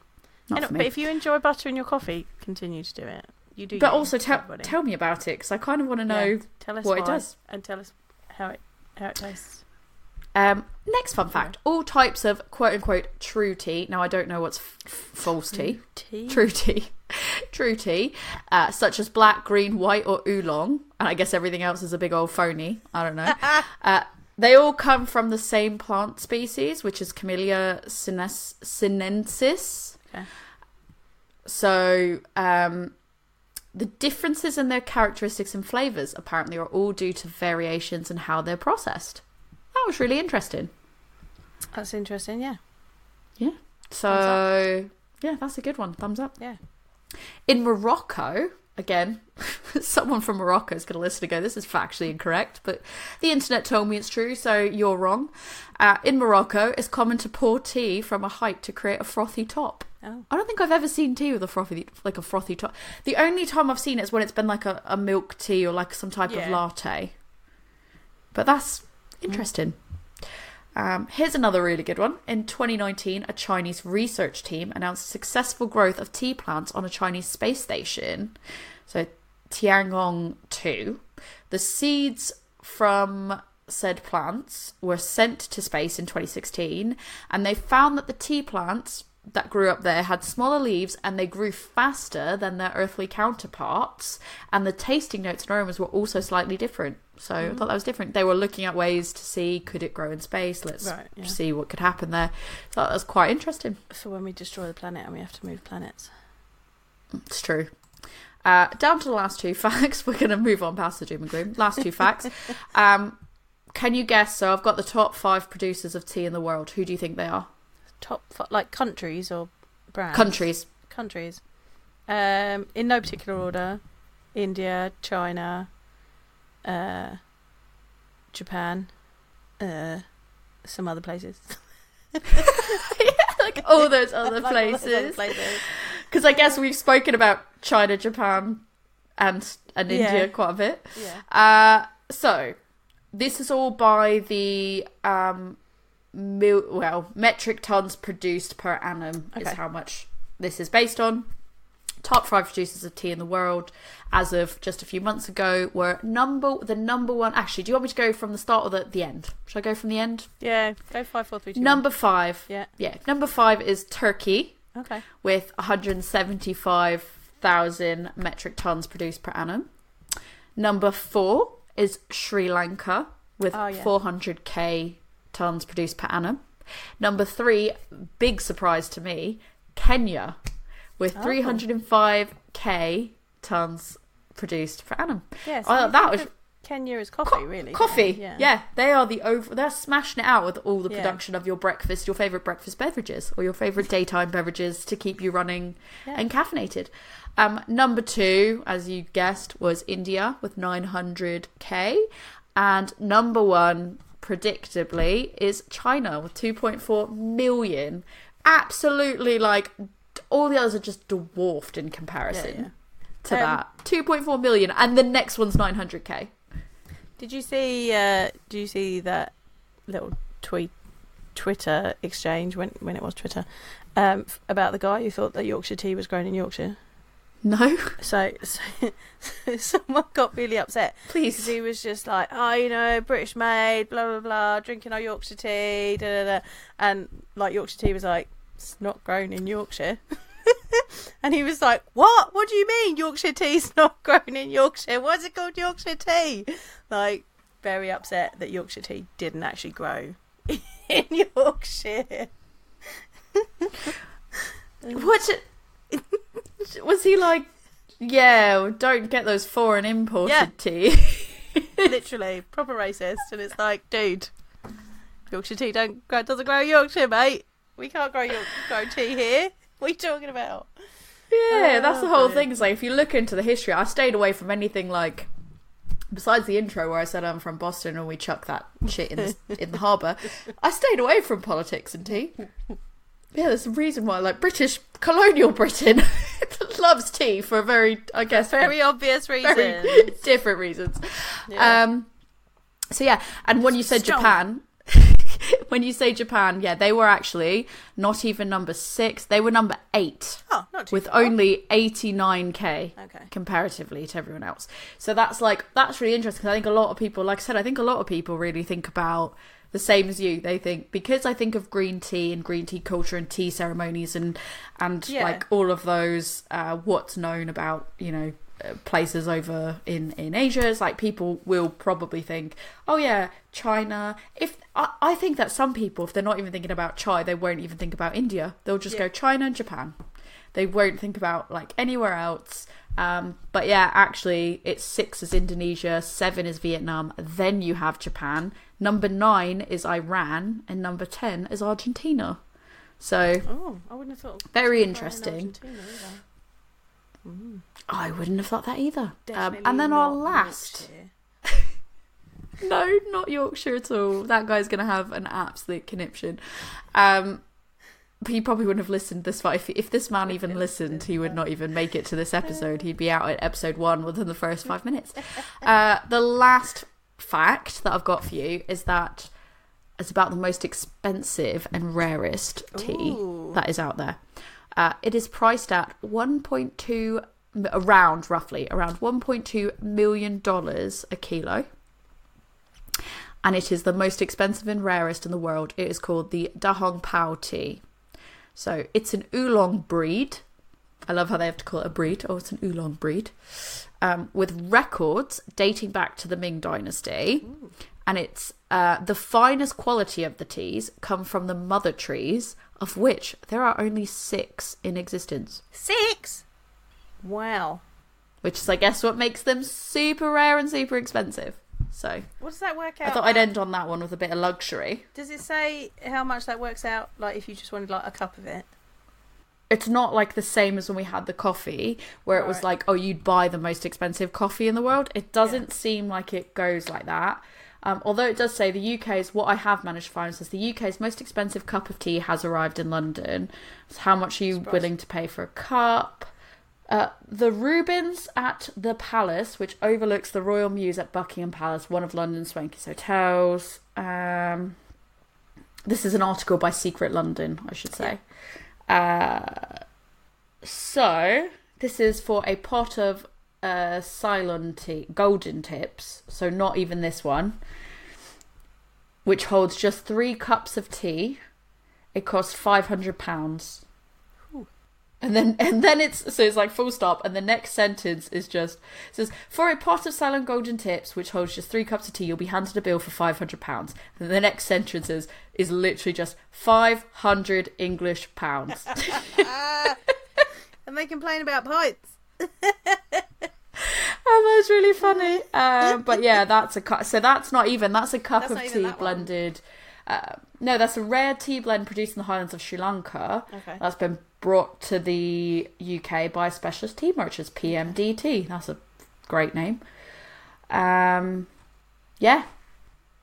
Not And- for But if you enjoy butter in your coffee, continue to do it. You do. But also tell tell me about it because I kind of want to Yeah. know. tell us what it does. and tell us how it how it tastes. Um, next fun fact: all types of quote unquote true tea. Now I don't know what's f- false tea. Tea. True tea, true tea, uh, such as black, green, white, or oolong, and I guess everything else is a big old phony. I don't know. uh, they all come from the same plant species, which is Camellia sines- sinensis. Okay. So, um, the differences in their characteristics and flavors apparently are all due to variations in how they're processed. That was really interesting. That's interesting. Yeah. Yeah. So, yeah, that's a good one. Thumbs up. Yeah. In Morocco, again, someone from Morocco is going to listen and go, this is factually incorrect, but the internet told me it's true, so you're wrong. Uh, in Morocco, it's common to pour tea from a height to create a frothy top. Oh. I don't think I've ever seen tea with a frothy, like a frothy top. The only time I've seen it is when it's been like a, a milk tea or like some type of latte. But that's interesting. Um, here's another really good one. In 2019, a Chinese research team announced successful growth of tea plants on a Chinese space station. So, Tiangong 2. The seeds from said plants were sent to space in 2016, and they found that the tea plants that grew up there had smaller leaves and they grew faster than their earthly counterparts, and the tasting notes and aromas were also slightly different. So I thought that was different. They were looking at ways to see could it grow in space. Let's Right, yeah. see what could happen there. So that was quite interesting. For when we destroy the planet and we have to move planets. It's true. Uh, down to the last two facts. We're going to move on past the doom and gloom. Last two facts. Um, can you guess? So I've got the top five producers of tea in the world. Who do you think they are? Top like countries or brands. Countries. Countries. Um, in no particular order. India, China, uh, Japan, uh, some other places. like all those other Like all those other places. places. Because I guess we've spoken about China, Japan, and and Yeah. India quite a bit. Yeah. Uh, so this is all by the um, mil- well metric tons produced per annum is how much this is based on. Top five producers of tea in the world, as of just a few months ago, were number the number one. Actually, do you want me to go from the start or the, the end? Should I go from the end? Yeah. Go five, four, three, two. one. Number five. Yeah. Yeah. Number five is Turkey Okay. with 175,000 metric tons produced per annum. Number four is Sri Lanka with Oh, yeah. 400k tons produced per annum. Number three, big surprise to me, Kenya with Oh. 305k tons produced per annum. Yes. Oh, that was Kenya is coffee, Co- really. Coffee, Yeah. yeah. They are the over. They're smashing it out with all the Yeah. production of your breakfast, your favorite breakfast beverages, or your favorite daytime beverages to keep you running Yeah. and caffeinated. Um, number two, as you guessed, was India with 900k, and number one, predictably, is China with 2.4 million. Absolutely, like all the others are just dwarfed in comparison Yeah, yeah. to Um, that. 2.4 million, and the next one's 900k. Did you see? Uh, do you see that little tweet, Twitter exchange when when it was Twitter, um, about the guy who thought that Yorkshire tea was grown in Yorkshire? No, So, so, someone got really upset because please. he was just like, oh, you know, British made, blah blah blah, drinking our Yorkshire tea, da da da, and like Yorkshire tea was like, it's not grown in Yorkshire. and he was like, "What? What do you mean Yorkshire tea's not grown in Yorkshire? Why is it called Yorkshire tea?" Like, very upset that Yorkshire tea didn't actually grow in Yorkshire. What was he like? Yeah, don't get those foreign imported Yeah. tea. Literally, proper racist. And it's like, dude, Yorkshire tea don't grow, doesn't grow in Yorkshire, mate. We can't grow York, grow tea here. What are you talking about? yeah, Oh, that's the whole thing. It's like if you look into the history, I stayed away from anything like. Besides the intro where I said I'm from Boston and we chuck that shit in the, in the harbour, I stayed away from politics and tea. Yeah, there's a reason why, like British colonial Britain loves tea for a very, I guess, Very obvious reason. different reasons. Yeah. Um, so yeah, and when you said Strong. Japan, when you say Japan, yeah, they were actually not even number six. They were number eight Oh, with far. only 89k Okay. comparatively to everyone else. So that's like that's really interesting. I think a lot of people, like I said, I think a lot of people really think about the same as you. They think because I think of green tea and green tea culture and tea ceremonies and and Yeah. like all of those uh, what's known about you know uh, places over in in Asia is like people will probably think oh yeah China if I, I think that some people if they're not even thinking about chai they won't even think about India they'll just Yeah. go China and Japan they won't think about like anywhere else um, but yeah actually it's six is Indonesia seven is Vietnam then you have Japan number nine is Iran and number ten is Argentina so Oh, I wouldn't have thought. very interesting Mm. I wouldn't have thought that either um, and then our last. no, not Yorkshire at all. That guy's going to have an absolute conniption. Um, he probably wouldn't have listened this far. If, if this man even listened, he would not even make it to this episode. He'd be out at episode one within the first five minutes. Uh, the last fact that I've got for you is that it's about the most expensive and rarest tea Ooh. that is out there. Uh, it is priced at 1.2 around roughly around 1.2 million dollars a kilo and it is the most expensive and rarest in the world. It is called the Dahong Pao tea. So it's an oolong breed. I love how they have to call it a breed. Oh, it's an oolong breed. Um, with records dating back to the Ming Dynasty. And it's uh, the finest quality of the teas come from the mother trees, of which there are only six in existence. Six. Wow. Which is, I guess, what makes them super rare and super expensive. So What does that work out? I thought I'd end on that one with a bit of luxury. Does it say how much that works out? Like if you just wanted like a cup of it. It's not like the same as when we had the coffee where it was Right. like oh you'd buy the most expensive coffee in the world it doesn't seem like it goes like that um, although it does say the uk's what i have managed to find says the uk's most expensive cup of tea has arrived in london so how much are you Surprise. willing to pay for a cup uh, the Rubens at the Palace, which overlooks the Royal Mews at Buckingham Palace, one of London's swankiest hotels. Um, this is an article by Secret London, I should say. Uh, so this is for a pot of uh, Ceylon tea, golden tips. So not even this one, which holds just three cups of tea. It costs five hundred pounds. And then and then it's so it's like full stop, and the next sentence is just it says for a pot of Ceylon golden tips, which holds just three cups of tea, you'll be handed a bill for five hundred pounds. And the next sentence is is literally just five hundred English pounds. and they complain about pints. Oh, that's really funny. Um, but yeah, that's a cup. So that's not even. That's a cup That's of tea blended. Uh, no, that's a rare tea blend produced in the Highlands of Sri Lanka. Okay. That's been brought to the UK by specialist tea merchants, PMDT. That's a great name. Um, yeah,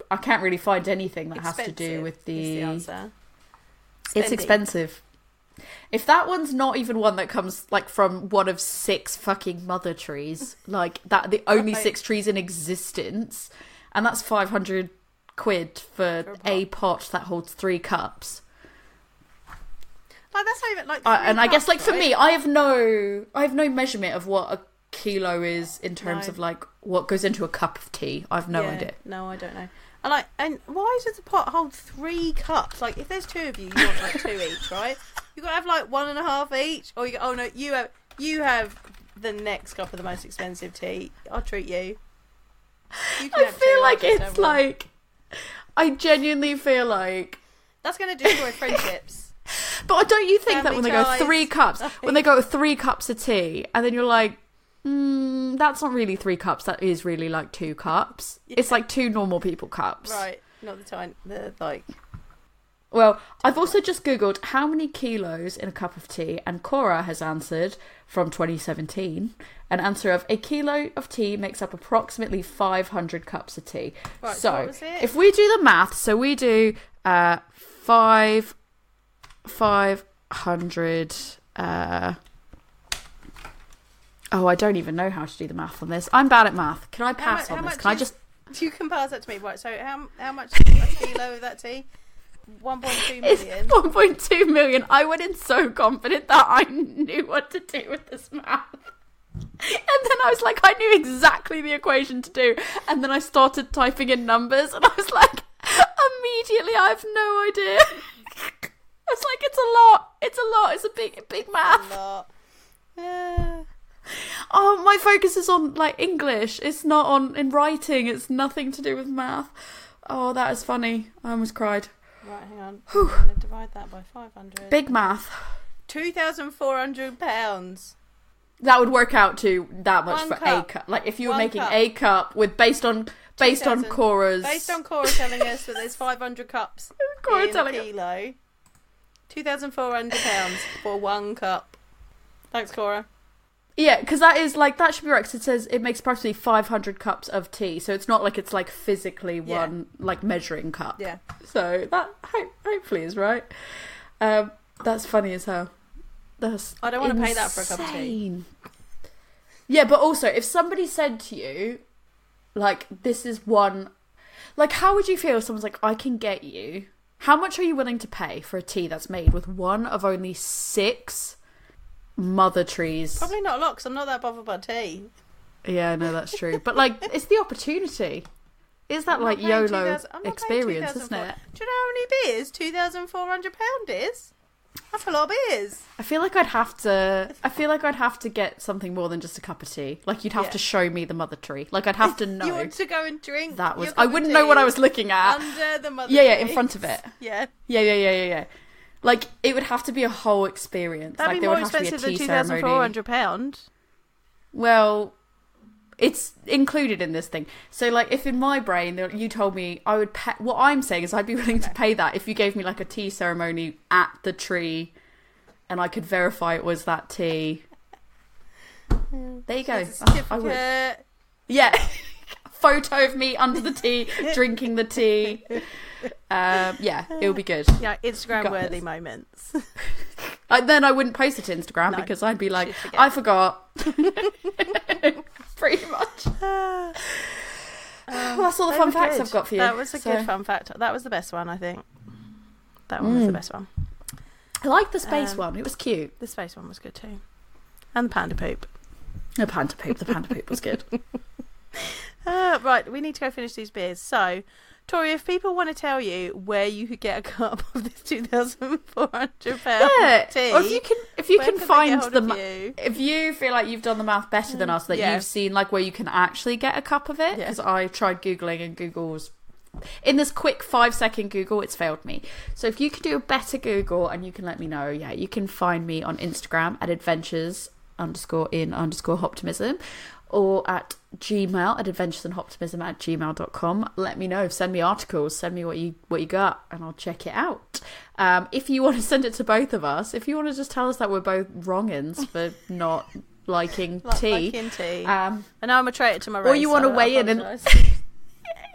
I can't really find anything that has to do Expensive with the. the answer. it's expensive. If that one's not even one that comes like from one of six fucking mother trees, like that the only Right. six trees in existence, and that's five hundred quid for, For a pot that holds three cups. Like that's even like. Uh, and I guess like for right? me, I have no I have no measurement of what a kilo is in terms No. of like what goes into a cup of tea. I've no Yeah, idea. No, I don't know. And like, and why does the pot hold three cups? Like, if there's two of you, you want like two each, right? You got to have like one and a half each, or you go, oh no, you have you have the next cup of the most expensive tea. I'll treat you. You I feel like it's like I genuinely feel like that's going to destroy friendships. But don't you think that Family when they go three cups, when they go three cups of tea, and then you're like, mm, that's not really three cups. That is really like two cups. It's like two normal people cups. Right, not the time. The like. Well, I've also just googled how many kilos in a cup of tea, and Quora has answered from 2017 an answer of a kilo of tea makes up approximately 500 cups of tea. Right, so so what was it? if we do the math, so we do uh, five, five hundred. Uh, oh, I don't even know how to do the math on this. I'm bad at math. Can I pass mu- on how this? Can I just? You can pass that to me, right? So how how much kilo of that tea? 1.2 It's million. 1.2 million. I went in so confident that I knew what to do with this math. And then I was like, I knew exactly the equation to do. And then I started typing in numbers, and I was like, immediately, I have no idea. Was like, it's a lot. It's a lot. It's a big, big math. Yeah. Oh, my focus is on like English. It's not on in writing. It's nothing to do with math. Oh, that is funny. I almost cried. Right, hang on. I'm going to divide that by 500. Big math. 2,400 pounds. That would work out to that much One for cup. a cup. Like if you were One making cup. a cup with based on based on 2,000. Quora's Based on Quora telling us that there's 500 cups Quora in telling us. kilo. 2,400 pounds for one cup. Thanks, Quora. Yeah, because that is like that should be right. 'cause it says it makes approximately 500 cups of tea, so it's not like it's like physically Yeah. one like measuring cup. Yeah. So that ho- hopefully is right. Um, that's funny as hell. That's I don't wanna pay that for a cup of tea. Yeah, but also if somebody said to you, like, this is one, like, how would you feel if someone's like, I can get you? How much are you willing to pay for a tea that's made with one of only six mother trees? Probably not a lot because I'm not that bothered by tea. Yeah, no, that's true. But like, it's the opportunity. Is that I'm like YOLO 2,000 I'm not paying experience, isn't 2,400. it? Do you know how many beers? Two thousand four hundred pound is. That's a lot of beers. I feel like I'd have to. I feel like I'd have to get something more than just a cup of tea. Like you'd have Yeah. to show me the mother tree. Like I'd have to know You want to go and drink? that was. I wouldn't know what I was looking at. under the mother. yeah, yeah, in front of it. Yeah, Yeah, yeah, yeah, yeah, yeah. Like it would have to be a whole experience. that'd like be there more would have to be a expensive than two thousand four hundred pound. Well, it's included in this thing. So, like, if in my brain you told me I would pay, what I'm saying is I'd be willing to pay that if you gave me like a tea ceremony at the tree, and I could verify it was that tea. There you go. Oh, I would. Yeah. Photo of me under the tea, drinking the tea. Um, yeah, it would be good. Yeah, Instagram worthy this. moments. I, then I wouldn't post it to Instagram No, because I'd be like, forget. I forgot. Pretty much. Um, Well, that's all the fun facts good. I've got for you. That was a So- good fun fact. That was the best one, I think. That one was the Mm. best one. I like the space Um, one. It was cute. The space one was good too, and the panda poop. The panda poop. The panda poop was good. Uh, right, we need to go finish these beers. So, Tori, if people want to tell you where you could get a cup of this two thousand four hundred pound yeah. tea, Or if you can, if you where can find the, ma- you? if you feel like you've done the math better than mm, us, that Yeah. you've seen like where you can actually get a cup of it, Yeah. because I tried googling and Google's. In this quick five second Google, it's failed me. So if you could do a better Google and you can let me know, yeah, you can find me on Instagram at adventures underscore in underscore hoptimism or at gmail at adventures and hoptimism at gmail.com let me know. Send me articles. Send me what you what you got and i'll check it out. Um, if you want to send it to both of us if you want to just tell us that we're both wrongins for not liking Like, tea like in tea. um, I know I'm a traitor to my race. or you wanna so weigh in and-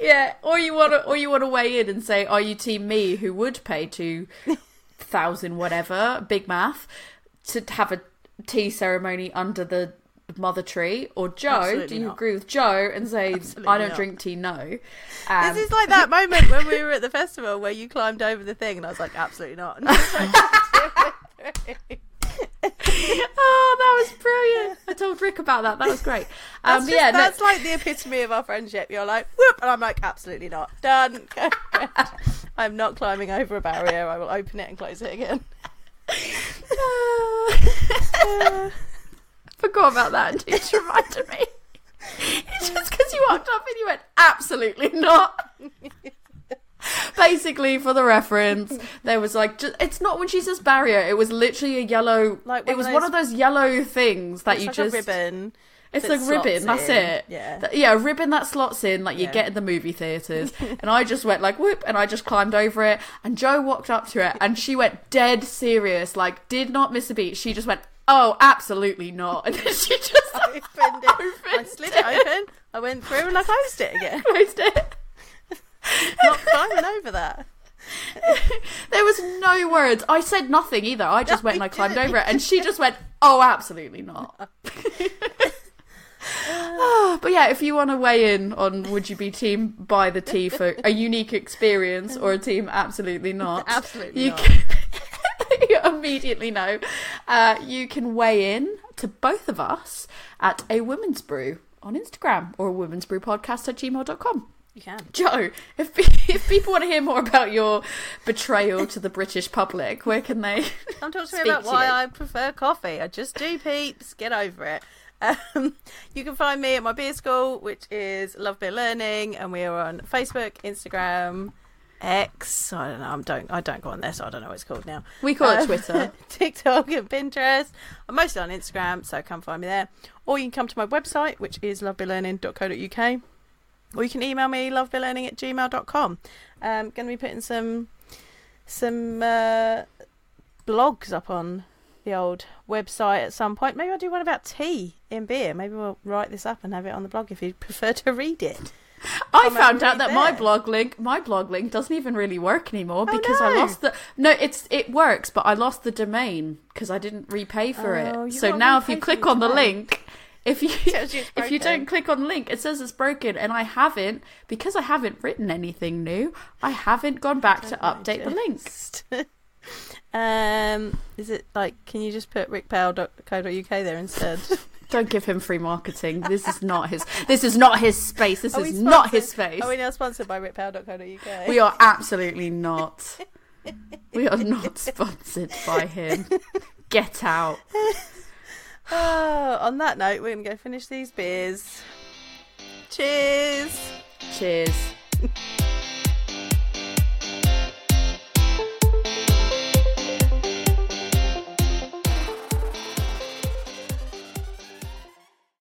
yeah or you want to or you want to weigh in and say are you team me who would pay two thousand whatever? Big math. To have a tea ceremony under the mother tree or joe Absolutely do you not. agree with joe and say Absolutely i don't not. drink tea no um, this is like that moment when we were at the festival where you climbed over the thing, and I was like, absolutely not. oh that was brilliant i told rick about that that was great That's, um just- yeah no- that's like the epitome of our friendship. You're like, whoop, and I'm like, absolutely not. Done. I'm not climbing over a barrier. I will open it and close it again. forgot about that until you just reminded me it's just because you walked up and you went absolutely not basically for the reference there was like just, it's not when she says barrier it was literally a yellow Like it was of one those- of those yellow things that it's you like just a ribbon. it's a ribbon slots that's it Yeah. Th- yeah a ribbon that slots in like you Yeah. get in the movie theaters and i just went like whoop and i just climbed over it and joe walked up to it and she went dead serious like did not miss a beat she just went oh absolutely not and then she just opened it. I slid it open. I went through and I closed it again. closed it Not climbing over that. there was no words i said nothing either i just No, went and i climbed didn't. over it and she just went oh absolutely not Ah, but yeah, if you want to weigh in on would you be team buy the tea for a unique experience or a team absolutely not, Absolutely you not. can you immediately know. Uh, you can weigh in to both of us at a woman's brew on Instagram or a woman's brew podcast at gmail.com. You can. Joe, if if people want to hear more about your betrayal to the British public, where can they? Come talk to me about to why you. I prefer coffee. I just do, peeps. Get over it. Um, you can find me at my beer school, which is Love Beer Learning, and we are on Facebook, Instagram, X. I don't know. I don't. I don't go on there, so I don't know what it's called now. We call it Um, Twitter. TikTok and Pinterest. I'm mostly on Instagram, so come find me there. Or you can come to my website, which is lovebeerlearning.co.uk. Or you can email me, lovebeerlearning at gmail.com. Um, going to be putting some some uh, blogs up on the old website at some point. Maybe I'll do one about tea in beer. Maybe we'll write this up and have it on the blog if you prefer to read it. I found out that my blog link, my blog link, doesn't even really work anymore Oh, because I lost the. No, it's it works, but I lost the domain because I didn't repay for Oh, it. So now, if you click on the domain. link, if you Tells you it's if you don't click on the link, it says it's broken, and I haven't because I haven't written anything new. I haven't gone back to update the link. link. um, is it like? Can you just put rickpowell.co.uk there instead? Don't give him free marketing. This is not his. This is not his space. This is not his space. Are we now sponsored by rickpowell.co.uk? We are absolutely not. We are not sponsored by him. Get out. Oh, on that note, we're gonna go finish these beers. Cheers. Cheers.